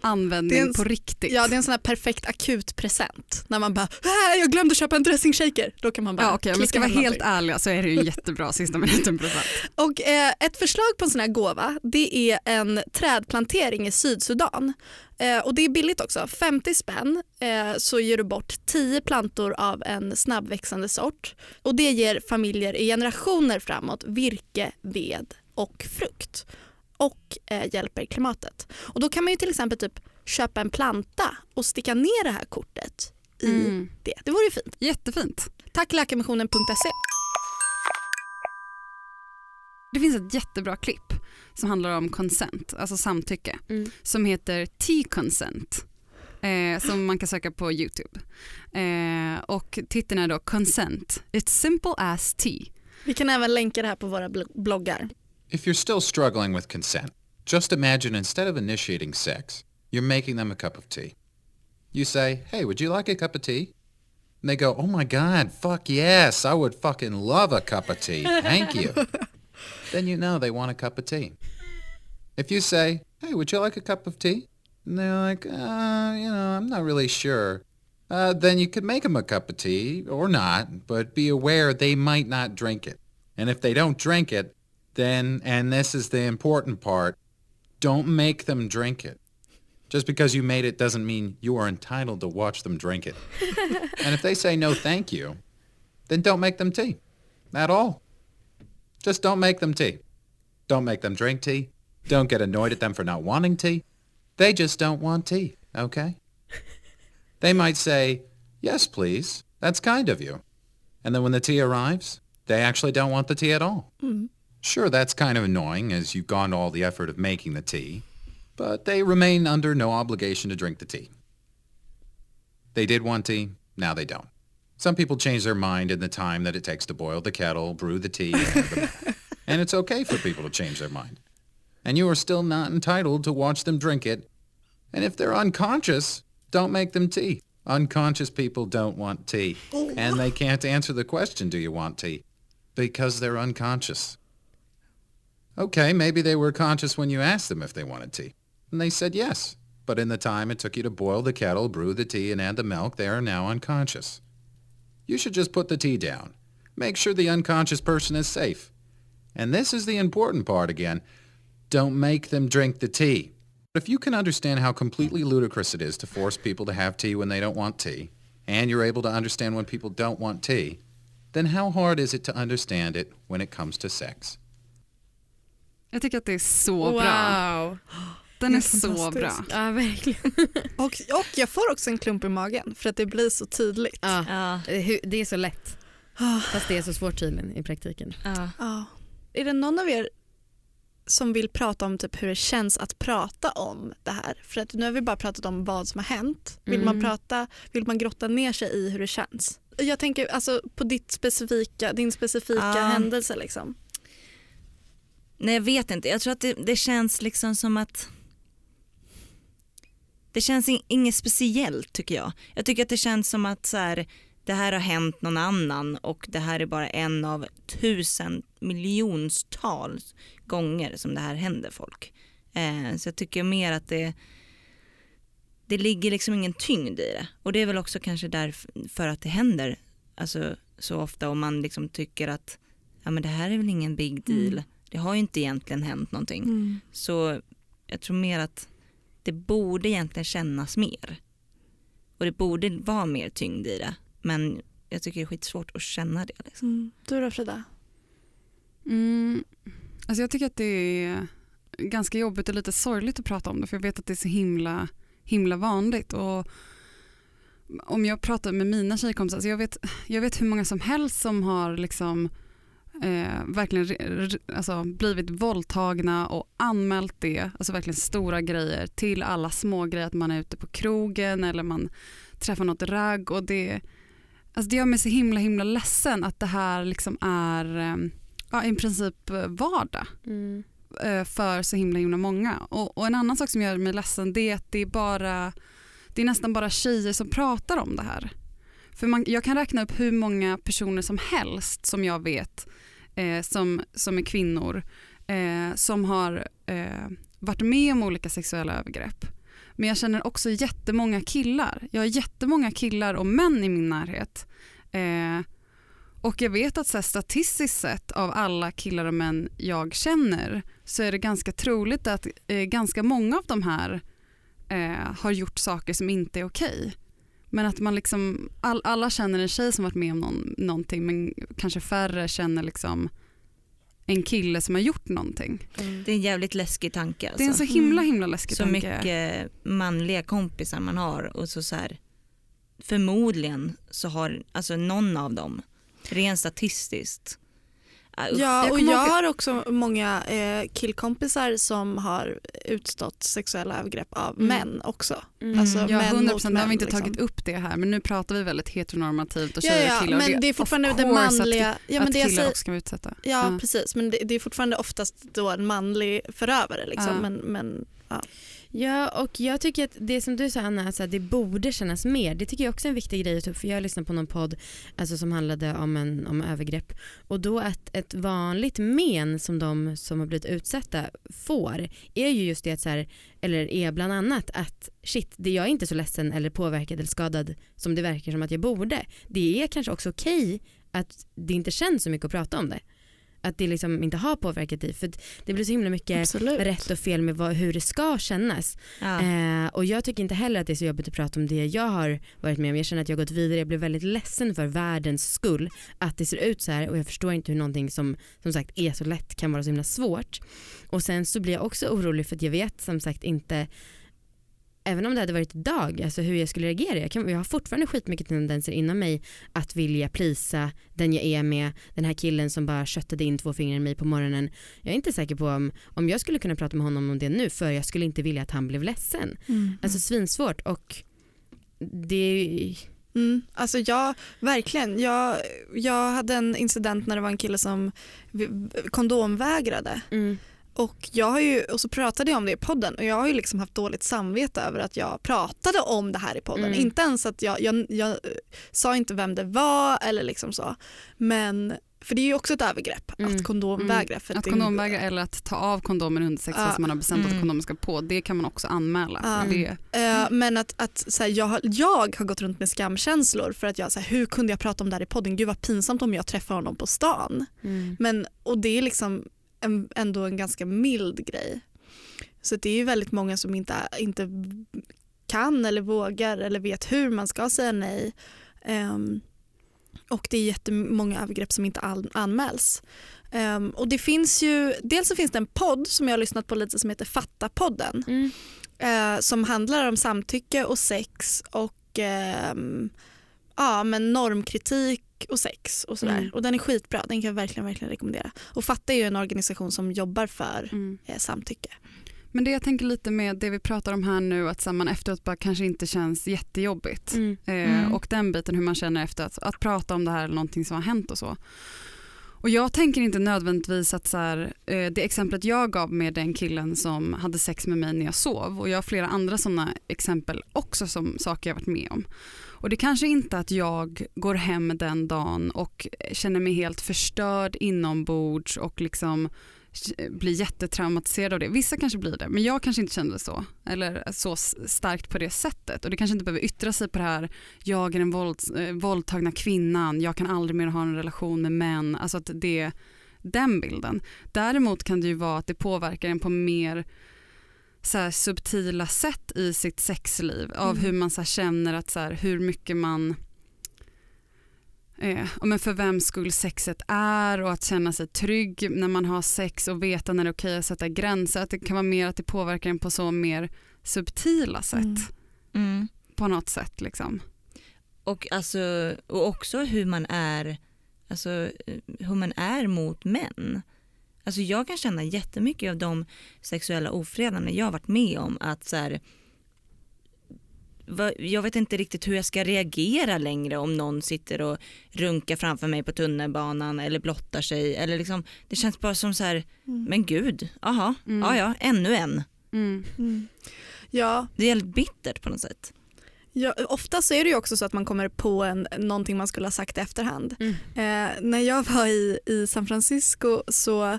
Speaker 2: användning
Speaker 4: en-
Speaker 2: på riktigt.
Speaker 4: Ja det är en sån här perfekt akutpresent. När man bara äh, jag glömde köpa en dressingshaker. Då kan man bara
Speaker 2: Ja, okej, om vi ska vara helt
Speaker 4: någonting.
Speaker 2: ärliga så är det ju en jättebra sista minuten-present.
Speaker 4: Och eh, ett förslag på en sån här gåva det är en trädplantering i Sydsudan. Eh, och det är billigt också. 50 spänn eh, så ger du bort 10 plantor av en snabbväxande sort. Och det ger familjer i generationer framåt virke, ved och frukt. Och eh, hjälper klimatet. Och då kan man ju till exempel typ köpa en planta och sticka ner det här kortet i
Speaker 2: Mm.
Speaker 4: det. Det vore ju fint.
Speaker 2: Jättefint.
Speaker 4: Tack läkarmissionen.se.
Speaker 2: Det finns ett jättebra klipp som handlar om consent, alltså samtycke,
Speaker 3: Mm.
Speaker 2: som heter T-consent. Eh, som man kan söka på Youtube. Eh, och titeln är då Consent, it's simple as tea.
Speaker 4: Vi kan även länka det här på våra bl- bloggar.
Speaker 5: If you're still struggling with consent, just imagine instead of initiating sex, you're making them a cup of tea. You say, hey, would you like a cup of tea? And they go, oh my God, fuck yes, I would fucking love a cup of tea. Thank you. then you know they want a cup of tea. If you say, hey, would you like a cup of tea? And they're like, uh, you know, I'm not really sure. Uh, then you could make them a cup of tea or not, but be aware they might not drink it. And if they don't drink it, then, and this is the important part, don't make them drink it. Just because you made it doesn't mean you are entitled to watch them drink it. and if they say no thank you, then don't make them tea. At all. Just don't make them tea. Don't make them drink tea. Don't get annoyed at them for not wanting tea. They just don't want tea, okay? They might say, yes, please. That's kind of you. And then when the tea arrives, they actually don't want the tea at all. Mm-hmm. Sure, that's kind of annoying as you've gone to all the effort of making the tea, but they remain under no obligation to drink the tea. They did want tea, now they don't. Some people change their mind in the time that it takes to boil the kettle, brew the tea, and add the milk. and it's okay for people to change their mind. And you are still not entitled to watch them drink it. And if they're unconscious, don't make them tea. Unconscious people don't want tea. Oh, and they can't answer the question, do you want tea? Because they're unconscious. Okay, maybe they were conscious when you asked them if they wanted tea. And they said yes. But in the time it took you to boil the kettle, brew the tea, and add the milk, they are now unconscious. You should just put the tea down. Make sure the unconscious person is safe. And this is the important part again. Don't make them drink the tea. If you can understand how completely ludicrous it is to force people to have tea when they don't want tea, and you're able to understand when people don't want tea, then how hard is it to understand it when it comes to sex?
Speaker 2: Jag tycker att det är så bra.
Speaker 3: Wow.
Speaker 2: Den är
Speaker 4: är
Speaker 2: så bra.
Speaker 3: Ja, verkligen.
Speaker 4: Och, och jag får också en klump i magen för att det blir så tydligt.
Speaker 3: Ja.
Speaker 1: Ja,
Speaker 3: Eh, Det är så lätt.
Speaker 4: Ah.
Speaker 3: Fast det är så svårt tydligen i praktiken.
Speaker 1: ja.
Speaker 4: Ja. Är det någon av er som vill prata om typ hur det känns att prata om det här? För att nu har vi bara pratat om vad som har hänt. Vill, man,
Speaker 3: Mm.
Speaker 4: prata, vill man grotta ner sig i hur det känns jag tänker alltså på ditt specifika, din specifika
Speaker 1: Ja.
Speaker 4: händelse liksom.
Speaker 1: Nej jag vet inte, jag tror att det, det känns liksom som att det känns in, inget speciellt tycker jag. Jag tycker att det känns som att så här, det här har hänt någon annan och det här är bara en av tusen miljontals gånger som det här händer folk. Eh, så jag tycker mer att det det ligger liksom ingen tyngd i det och det är väl också kanske därför att det händer alltså, så ofta och man liksom tycker att ja men det här är väl ingen big deal.
Speaker 4: Mm.
Speaker 1: Det har ju inte egentligen hänt någonting. Så jag tror mer att det borde egentligen kännas mer. Och det borde vara mer tyngd i det. Men jag tycker det är skitsvårt att känna det. Liksom.
Speaker 4: Mm. Du då Frida?
Speaker 2: Mm. Alltså jag tycker att det är ganska jobbigt och lite sorgligt att prata om det för jag vet att det är så himla, himla vanligt. Och om jag pratar med mina tjejkompisar, alltså jag, vet, jag vet hur många som helst som har liksom, eh, verkligen alltså blivit våldtagna och anmält det, alltså verkligen stora grejer till alla små grejer, att man är ute på krogen eller man träffar något ragg och det, alltså det gör mig så himla himla ledsen att det här liksom är eh, ja, i princip eh, vardag
Speaker 3: Mm.
Speaker 2: eh, för så himla himla många. Och, och en annan sak som gör mig ledsen det är att det är, bara, det är nästan bara tjejer som pratar om det här. För man, jag kan räkna upp hur många personer som helst som jag vet eh, som, som är kvinnor eh, som har eh, varit med om olika sexuella övergrepp. Men jag känner också jättemånga killar. Jag har jättemånga killar och män i min närhet. Eh, och jag vet att så här, statistiskt sett av alla killar och män jag känner så är det ganska troligt att eh, ganska många av de här eh, har gjort saker som inte är okej. Men att man liksom, all, alla känner en tjej som varit med om någon, någonting men kanske färre känner liksom en kille som har gjort någonting.
Speaker 1: Det är en jävligt läskig tanke. Alltså.
Speaker 2: Det är en så himla himla läskig
Speaker 1: så
Speaker 2: tanke.
Speaker 1: mycket manliga kompisar man har och så, så här, förmodligen så har alltså någon av dem rent statistiskt
Speaker 4: Ja,
Speaker 2: jag
Speaker 4: och jag
Speaker 2: ihåg-
Speaker 4: har också många eh, killkompisar som har utstått sexuella övergrepp av
Speaker 2: Mm.
Speaker 4: män också.
Speaker 3: Mm.
Speaker 4: Alltså
Speaker 2: Ja,
Speaker 4: män
Speaker 2: 100
Speaker 4: mot
Speaker 2: procent. Nu har vi inte
Speaker 4: liksom.
Speaker 2: tagit upp det här men nu pratar vi väldigt heteronormativt och
Speaker 4: Ja,
Speaker 2: tjejer och
Speaker 4: ja,
Speaker 2: killar. och
Speaker 4: men det är
Speaker 2: of
Speaker 4: fortfarande det
Speaker 2: course att
Speaker 4: manliga. Ja, men
Speaker 2: att
Speaker 4: det
Speaker 2: killar
Speaker 4: säger,
Speaker 2: också ska vara utsatta.
Speaker 4: ja,
Speaker 2: Ja.
Speaker 4: precis, men det, det är fortfarande oftast då en manlig förövare. Liksom.
Speaker 2: Ja.
Speaker 4: Men, men, ja.
Speaker 3: Ja och jag tycker att det som du sa Anna, alltså att det borde kännas mer. Det tycker jag också är en viktig grej att ta upp för jag lyssnade på någon podd alltså, som handlade om, en, om övergrepp och då att ett vanligt men som de som har blivit utsatta får är ju just det att så här, eller är bland annat att shit, det jag är inte så ledsen eller påverkad eller skadad som det verkar som att jag borde. Det är kanske också okej att det inte känns så mycket att prata om det. Att det liksom inte har påverkat dig för det blir så himla mycket
Speaker 4: Absolut.
Speaker 3: rätt och fel med vad, hur det ska kännas.
Speaker 1: ja.
Speaker 3: Eh, och jag tycker inte heller att det är så jobbigt att prata om det jag har varit med om. Jag känner att jag har gått vidare. Jag blev väldigt ledsen för världens skull att det ser ut så här och jag förstår inte hur någonting som som sagt är så lätt kan vara så himla svårt. Och sen så blir jag också orolig för att jag vet som sagt inte Även om det hade varit idag, alltså hur jag skulle reagera. Jag, kan, jag har fortfarande skitmycket tendenser inom mig att vilja plisa den jag är med, den här killen som bara köttade in två fingrar i mig på morgonen. Jag är inte säker på om, om jag skulle kunna prata med honom om det nu för jag skulle inte vilja att han blev ledsen.
Speaker 4: Mm.
Speaker 3: Alltså svinsvårt och det är
Speaker 4: Mm, alltså jag, verkligen. Jag, jag hade en incident när det var en kille som kondomvägrade.
Speaker 3: mm,
Speaker 4: Och, jag har ju, och så pratade jag om det i podden och jag har ju liksom haft dåligt samvete över att jag pratade om det här i podden.
Speaker 3: Mm.
Speaker 4: Inte ens att jag, jag, jag eh, sa inte vem det var eller liksom så. Men, för det är ju också ett övergrepp
Speaker 3: Mm.
Speaker 4: att kondomvägra. För
Speaker 2: Att kondomvägra eller att ta av kondomen under sex
Speaker 4: Ja.
Speaker 2: fast man har bestämt
Speaker 1: Mm.
Speaker 2: att kondomen ska på, det kan man också anmäla.
Speaker 4: Ja.
Speaker 2: Det,
Speaker 4: Eh, men att, att så här, jag, har, jag har gått runt med skamkänslor för att jag, så här, hur kunde jag prata om det här i podden? Gud vad pinsamt om jag träffar honom på stan.
Speaker 3: mm,
Speaker 4: Men, och det är liksom en, ändå en ganska mild grej. Så det är ju väldigt många som inte, inte kan eller vågar eller vet hur man ska säga nej. Ehm, och det är jättemånga övergrepp som inte an, anmäls. Ehm, och det finns ju, dels så finns det en podd som jag har lyssnat på lite som heter Fatta-podden.
Speaker 3: mm,
Speaker 4: eh, som handlar om samtycke och sex och ehm, ja, men normkritik och sex och sådär.
Speaker 3: Mm.
Speaker 4: Och den är skitbra, den kan jag verkligen, verkligen rekommendera. Och Fatta är ju en organisation som jobbar för
Speaker 2: mm.
Speaker 4: eh, samtycke.
Speaker 2: Men det jag tänker lite med det vi pratar om här nu, att man efteråt bara kanske inte känns jättejobbigt.
Speaker 3: Mm.
Speaker 2: Eh,
Speaker 1: Mm.
Speaker 2: Och den biten hur man känner efter att, att prata om det här eller någonting som har hänt och så. Och jag tänker inte nödvändigtvis att så här, eh, det exemplet jag gav med den killen som hade sex med mig när jag sov och jag har flera andra sådana exempel också som saker jag varit med om. Och det kanske inte att jag går hem den dagen och känner mig helt förstörd inombords och liksom blir jättetraumatiserad av det. Vissa kanske blir det, men jag kanske inte kände det så. Eller så starkt på det sättet. Och det kanske inte behöver yttra sig på det här, jag är den våld, eh, våldtagna kvinnan, jag kan aldrig mer ha en relation med män. Alltså att det den bilden. Däremot kan det ju vara att det påverkar en på mer så här, subtila sätt i sitt sexliv. Av
Speaker 4: Mm.
Speaker 2: hur man så känner att så här, hur mycket man Eh, men för vem skull sexet är och att känna sig trygg när man har sex och veta när det är okej att sätta gränser. Att det kan vara mer att det påverkar en på så mer subtila sätt
Speaker 4: Mm.
Speaker 1: Mm.
Speaker 2: på något sätt. Liksom.
Speaker 1: Och, alltså, och också hur man är alltså, eh, hur man är mot män. Alltså jag kan känna jättemycket av de sexuella ofredanden jag har varit med om att så här, jag vet inte riktigt hur jag ska reagera längre om någon sitter och runkar framför mig på tunnelbanan eller blottar sig eller liksom det känns bara som så här
Speaker 4: Mm.
Speaker 1: men gud, aha,
Speaker 2: Mm.
Speaker 1: ja ja, ännu en.
Speaker 2: Mm.
Speaker 4: Mm. Ja,
Speaker 1: Det är helt bittert på något sätt.
Speaker 4: Ja, ofta så är det ju också så att man kommer på en, någonting man skulle ha sagt i efterhand.
Speaker 3: Mm.
Speaker 4: Eh, när jag var i, i San Francisco så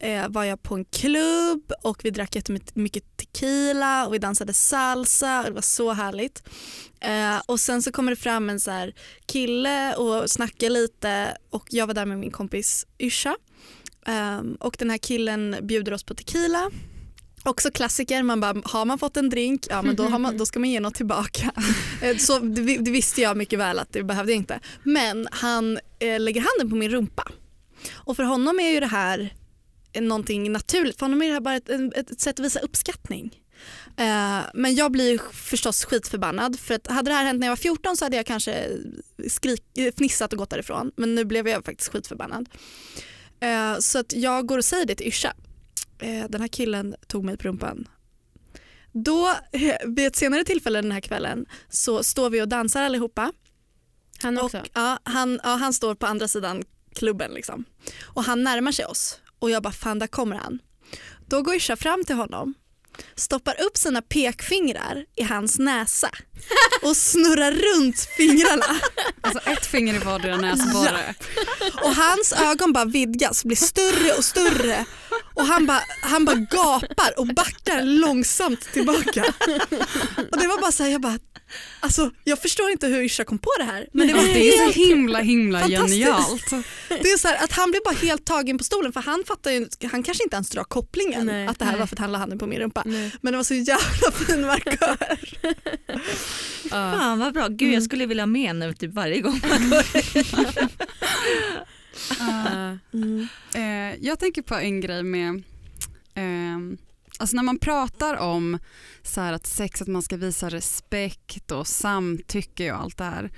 Speaker 4: eh, var jag på en klubb och vi drack jättemycket tequila och vi dansade salsa och det var så härligt. Eh, och sen så kommer det fram en så här kille och snackar lite och jag var där med min kompis Yrsa. Ehm, och den här killen bjuder oss på tequila. Också klassiker, man bara, har man fått en drink, ja men då, har man, då ska man ge något tillbaka. Eh, Så det, det visste jag mycket väl att det behövde jag inte. Men han eh, lägger handen på min rumpa. Och för honom är ju det här någonting naturligt. För honom är det här bara ett, ett, ett sätt att visa uppskattning. Eh, men jag blir förstås skitförbannad för att hade det här hänt när jag var 14 så hade jag kanske skrik, fnissat och gått därifrån. Men nu blev jag faktiskt skitförbannad. Eh, så att jag går och säger det till Yrsa. Eh, den här killen tog mig på rumpan. Då, eh, vid ett senare tillfälle den här kvällen så står vi och dansar allihopa.
Speaker 3: Han
Speaker 4: Och,
Speaker 3: också?
Speaker 4: ja, han, ja, han står på andra sidan klubben liksom. och han närmar sig oss och jag bara fan där kommer han. Då går Yrsa fram till honom, stoppar upp sina pekfingrar i hans näsa och snurrar runt fingrarna
Speaker 2: Alltså ett finger i vardera näsborre.
Speaker 4: och hans ögon bara vidgas, blir större och större och han bara, han bara gapar och backar långsamt tillbaka. Och det var bara så här, jag bara, alltså jag förstår inte hur Yrsa kom på det här men det var
Speaker 2: Det är så himla himla genialt.
Speaker 4: Det är så här, att han blev bara helt tagen på stolen för han fattar ju, han kanske inte ens drar kopplingen
Speaker 3: Nej,
Speaker 4: att det här
Speaker 3: nej.
Speaker 4: var för att han la handen på min rumpa.
Speaker 3: Nej.
Speaker 4: Men det var så jävla fin markör.
Speaker 1: Fan vad bra, gud jag skulle vilja ha med nu typ varje gång man går.
Speaker 2: Eh, eh, jag tänker på en grej med, eh, alltså när man pratar om så här att sex, att man ska visa respekt och samtycke och allt det här.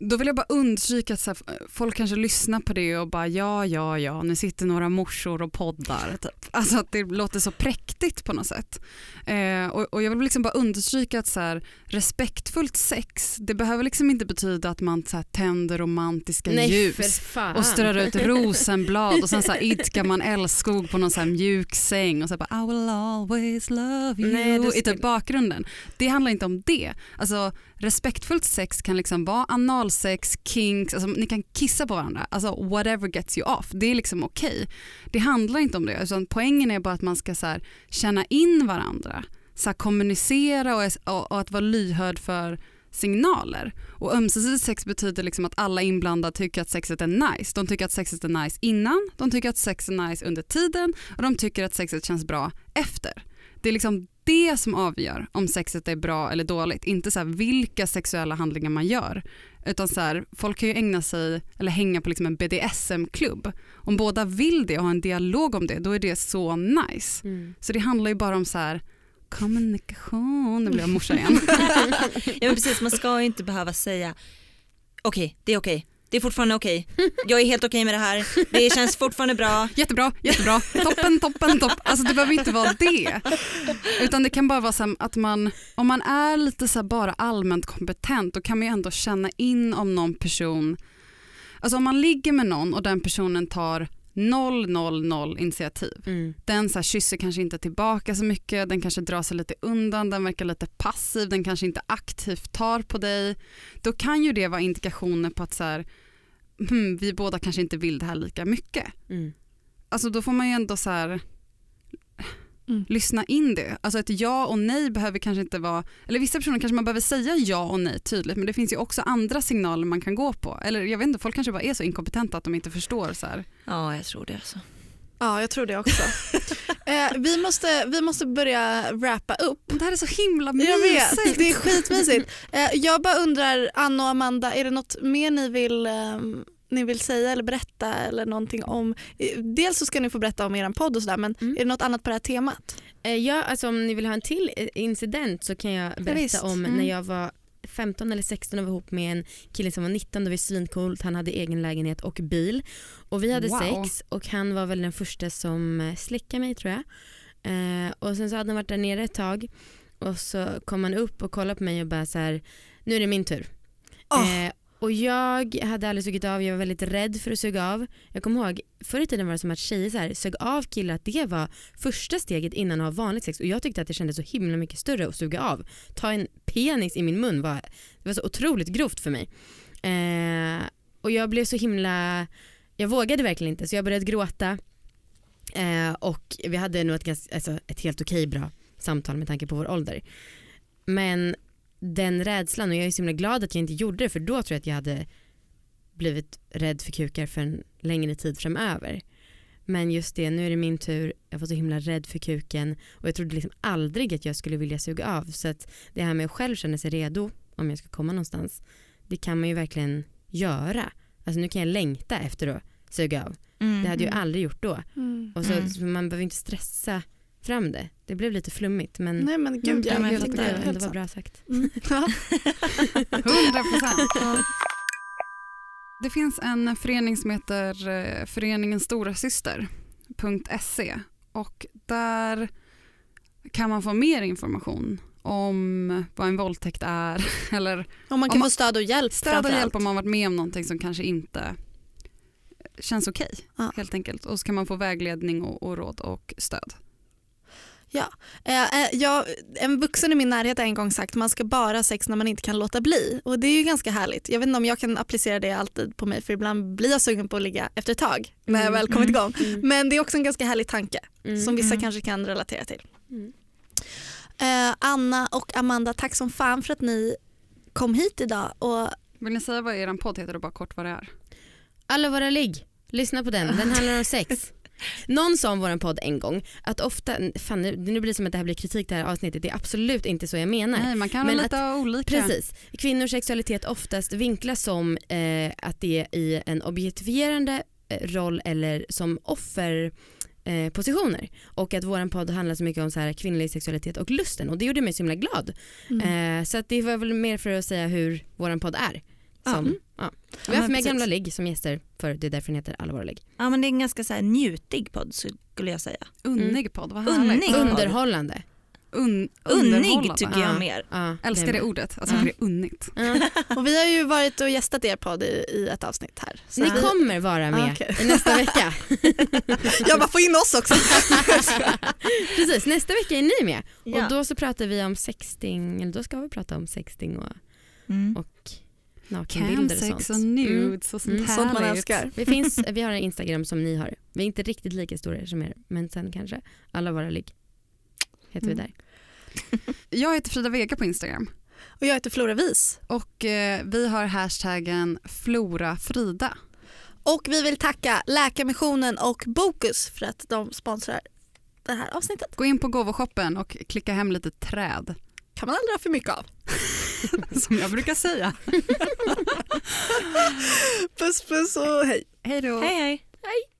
Speaker 2: Då vill jag bara understryka att så här, folk kanske lyssnar på det och bara ja, ja, ja, nu sitter några morsor och poddar. Typ. Alltså att det låter så präktigt på något sätt. Eh, och, och jag vill liksom bara understryka att så här, respektfullt sex, det behöver liksom inte betyda att man så här, tänder romantiska
Speaker 3: Nej
Speaker 2: ljus och strör ut rosenblad och sen så här idkar man älskog på någon så mjuk säng och så bara I will always love you
Speaker 3: Nej,
Speaker 2: i typ bakgrunden. Det handlar inte om det. Alltså respektfullt sex kan liksom vara oralsex, kinks, alltså ni kan kissa på varandra, alltså whatever gets you off. Det är liksom okej. Det handlar inte om det, utan poängen är bara att man ska så här, känna in varandra, så här, kommunicera och, och, och att vara lyhörd för signaler. Och ömsesidigt sex betyder liksom att alla inblandade tycker att sexet är nice. De tycker att sexet är nice innan, de tycker att sex är nice under tiden och de tycker att sexet känns bra efter. Det är liksom det som avgör om sexet är bra eller dåligt, inte så här vilka sexuella handlingar man gör. Utan så här, folk kan ju ägna sig eller hänga på liksom en BDSM-klubb. Om båda vill det och har en dialog om det, då är det så nice.
Speaker 3: Mm.
Speaker 2: Så det handlar ju bara om så här kommunikation, nu blir jag morsa igen.
Speaker 1: Ja men precis, man ska ju inte behöva säga okej det är okej det är fortfarande okej. Jag är helt okej med det här. Det känns fortfarande bra.
Speaker 2: Jättebra, jättebra, toppen, toppen, topp. Alltså det behöver inte vara det. Utan det kan bara vara så att man, om man är lite så här bara allmänt kompetent då kan man ju ändå känna in om någon person, alltså om man ligger med någon och den personen tar noll, noll, noll initiativ.
Speaker 3: Mm.
Speaker 2: Den så här kysser kanske inte tillbaka så mycket, den kanske drar sig lite undan, den verkar lite passiv, den kanske inte aktivt tar på dig. Då kan ju det vara indikationer på att så här, hmm, vi båda kanske inte vill det här lika mycket.
Speaker 3: Mm.
Speaker 2: Alltså då får man ju ändå så här,
Speaker 4: Mm.
Speaker 2: lyssna in det. Alltså ett ja och nej behöver kanske inte vara, eller vissa personer kanske man behöver säga ja och nej tydligt men det finns ju också andra signaler man kan gå på. Eller jag vet inte, folk kanske bara är så inkompetenta att de inte förstår så här.
Speaker 1: Ja jag tror det alltså.
Speaker 4: Ja, jag tror det också. eh, vi, måste, vi måste börja wrappa upp.
Speaker 2: Det här är så himla
Speaker 4: Jag vet,
Speaker 2: mysigt.
Speaker 4: det är skitmysigt. Eh, jag bara undrar, Anna och Amanda, är det något mer ni vill, ehm, ni vill säga eller berätta eller någonting om? eh, Dels så ska ni få berätta om er podd och sådär men
Speaker 3: Mm.
Speaker 4: är det något annat på det här temat?
Speaker 3: Eh, Ja, alltså om ni vill ha en till eh, incident så kan jag berätta
Speaker 4: visst.
Speaker 3: om
Speaker 2: Mm.
Speaker 3: när jag var 15 eller 16 och var ihop med en kille som var 19, det var svincoolt, han hade egen lägenhet och bil. Och vi hade
Speaker 2: Wow.
Speaker 3: sex och han var väl den första som slickade mig tror jag. Eh, och sen så hade han varit där nere ett tag och så kom han upp och kollade på mig och bara så här, nu är det min tur.
Speaker 4: Åh.
Speaker 3: Eh, och jag hade aldrig sugit av, jag var väldigt rädd för att suga av. Jag kommer ihåg, förr i tiden var det som att tjejer så här, sög av killar, att det var första steget innan att ha vanligt sex och jag tyckte att det kändes så himla mycket större att suga av. Ta en penis i min mun var, det var så otroligt grovt för mig. Eh, och jag blev så himla, jag vågade verkligen inte så jag började gråta eh, och vi hade nog ett, ganska, alltså, ett helt okej bra samtal med tanke på vår ålder. Men den rädslan och jag är så himla glad att jag inte gjorde det för då tror jag att jag hade blivit rädd för kukar för en längre tid framöver. Men just det, nu är det min tur, jag var så himla rädd för kuken och jag trodde liksom aldrig att jag skulle vilja suga av. Så att det här med att själv känna sig redo om jag ska komma någonstans, det kan man ju verkligen göra. Alltså nu kan jag längta efter att suga av.
Speaker 1: Mm.
Speaker 3: Det hade jag ju aldrig gjort då.
Speaker 4: Mm.
Speaker 3: Och så,
Speaker 1: Mm.
Speaker 3: så man behöver inte stressa fram det. Det blev lite flummigt men
Speaker 4: Nej men gud,
Speaker 3: jag
Speaker 4: jag,
Speaker 1: men
Speaker 4: jag
Speaker 1: jag
Speaker 3: tyckte det, det var bra sagt.
Speaker 4: Mm. Ja.
Speaker 2: 100 procent. Det finns en förening som heter eh, Föreningen Stora Syster.se och där kan man få mer information om vad en våldtäkt är eller
Speaker 4: Om man kan
Speaker 2: Om man-
Speaker 4: få stöd och hjälp
Speaker 2: stöd och hjälp om man varit med om någonting som kanske inte känns okej
Speaker 4: Ja.
Speaker 2: helt enkelt och så kan man få vägledning och, och råd och stöd.
Speaker 4: Eh, eh, jag, en vuxen i min närhet har en gång sagt man ska bara ha sex när man inte kan låta bli och det är ju ganska härligt. Jag vet inte om jag kan applicera det alltid på mig för ibland blir jag sugen på att ligga efter ett tag när jag
Speaker 3: Mm,
Speaker 4: väl kommit igång.
Speaker 3: Mm.
Speaker 4: Men det är också en ganska härlig tanke
Speaker 3: Mm.
Speaker 4: som vissa
Speaker 1: Mm.
Speaker 4: kanske kan relatera till.
Speaker 3: Mm.
Speaker 4: Eh, Anna och Amanda, tack som fan för att ni kom hit idag. Och
Speaker 2: Vill ni säga vad er podd heter och bara kort vad det är?
Speaker 3: Alla våra ligg, lyssna på den, den handlar om sex. Någon sa om vår podd en gång att ofta, fan nu, nu blir det som att det här blir kritik det här avsnittet, det är absolut inte så jag menar.
Speaker 2: Nej, man kan
Speaker 3: Men
Speaker 2: vara lite olika.
Speaker 3: Precis. Kvinnors sexualitet oftast vinklas som eh, att det är i en objektifierande eh, roll eller som offer eh, positioner och att våran podd handlar så mycket om så här kvinnlig sexualitet och lusten och det gjorde mig så himla glad.
Speaker 4: Mm.
Speaker 3: Eh, så att det var väl mer för att säga hur våran podd är.
Speaker 4: Ja.
Speaker 3: Som,
Speaker 4: Mm.
Speaker 3: ja. Vi
Speaker 1: Ja,
Speaker 3: har haft med gamla ligg som gäster för det är därför den heter Alla våra ligg.
Speaker 1: Ja men det är en ganska så här njutig podd skulle jag säga.
Speaker 2: Unnig podd, vad
Speaker 1: Unnig.
Speaker 2: härligt.
Speaker 1: Ja.
Speaker 3: Underhållande.
Speaker 2: Un,
Speaker 1: Unnig tycker jag
Speaker 3: Ja.
Speaker 1: mer.
Speaker 3: Ja,
Speaker 2: Älskar
Speaker 3: är
Speaker 2: det ordet, alltså
Speaker 3: Ja.
Speaker 2: det är unnigt.
Speaker 3: Ja.
Speaker 4: Och vi har ju varit och gästat er podd i, i ett avsnitt här. Så
Speaker 3: Ni kommer vara med i nästa vecka.
Speaker 4: Jag bara få in oss också.
Speaker 3: Precis, nästa vecka är ni med.
Speaker 1: Ja.
Speaker 3: Och då så pratar vi om sexting, eller då ska vi prata om sexting och,
Speaker 1: Mm.
Speaker 3: och nakenbilder och sånt.
Speaker 2: och nudes och sånt
Speaker 3: Mm.
Speaker 4: Sånt man älskar.
Speaker 3: Det finns, vi har en Instagram som ni har. Vi är inte riktigt lika stora som er, men sen kanske. Alla våra ligg heter vi
Speaker 2: Mm.
Speaker 3: där.
Speaker 2: Jag heter Frida Vega på Instagram
Speaker 4: Och jag heter Flora Vis.
Speaker 2: och eh, vi har hashtaggen FloraFrida.
Speaker 4: Och vi vill tacka Läkarmissionen och Bokus för att de sponsrar det här avsnittet.
Speaker 2: Gå in på gåvoshoppen och klicka hem lite träd
Speaker 4: kan man aldrig ha för mycket av.
Speaker 2: som jag brukar säga.
Speaker 4: Puss puss och hej.
Speaker 2: Hej då.
Speaker 1: Hej hej.
Speaker 6: Ett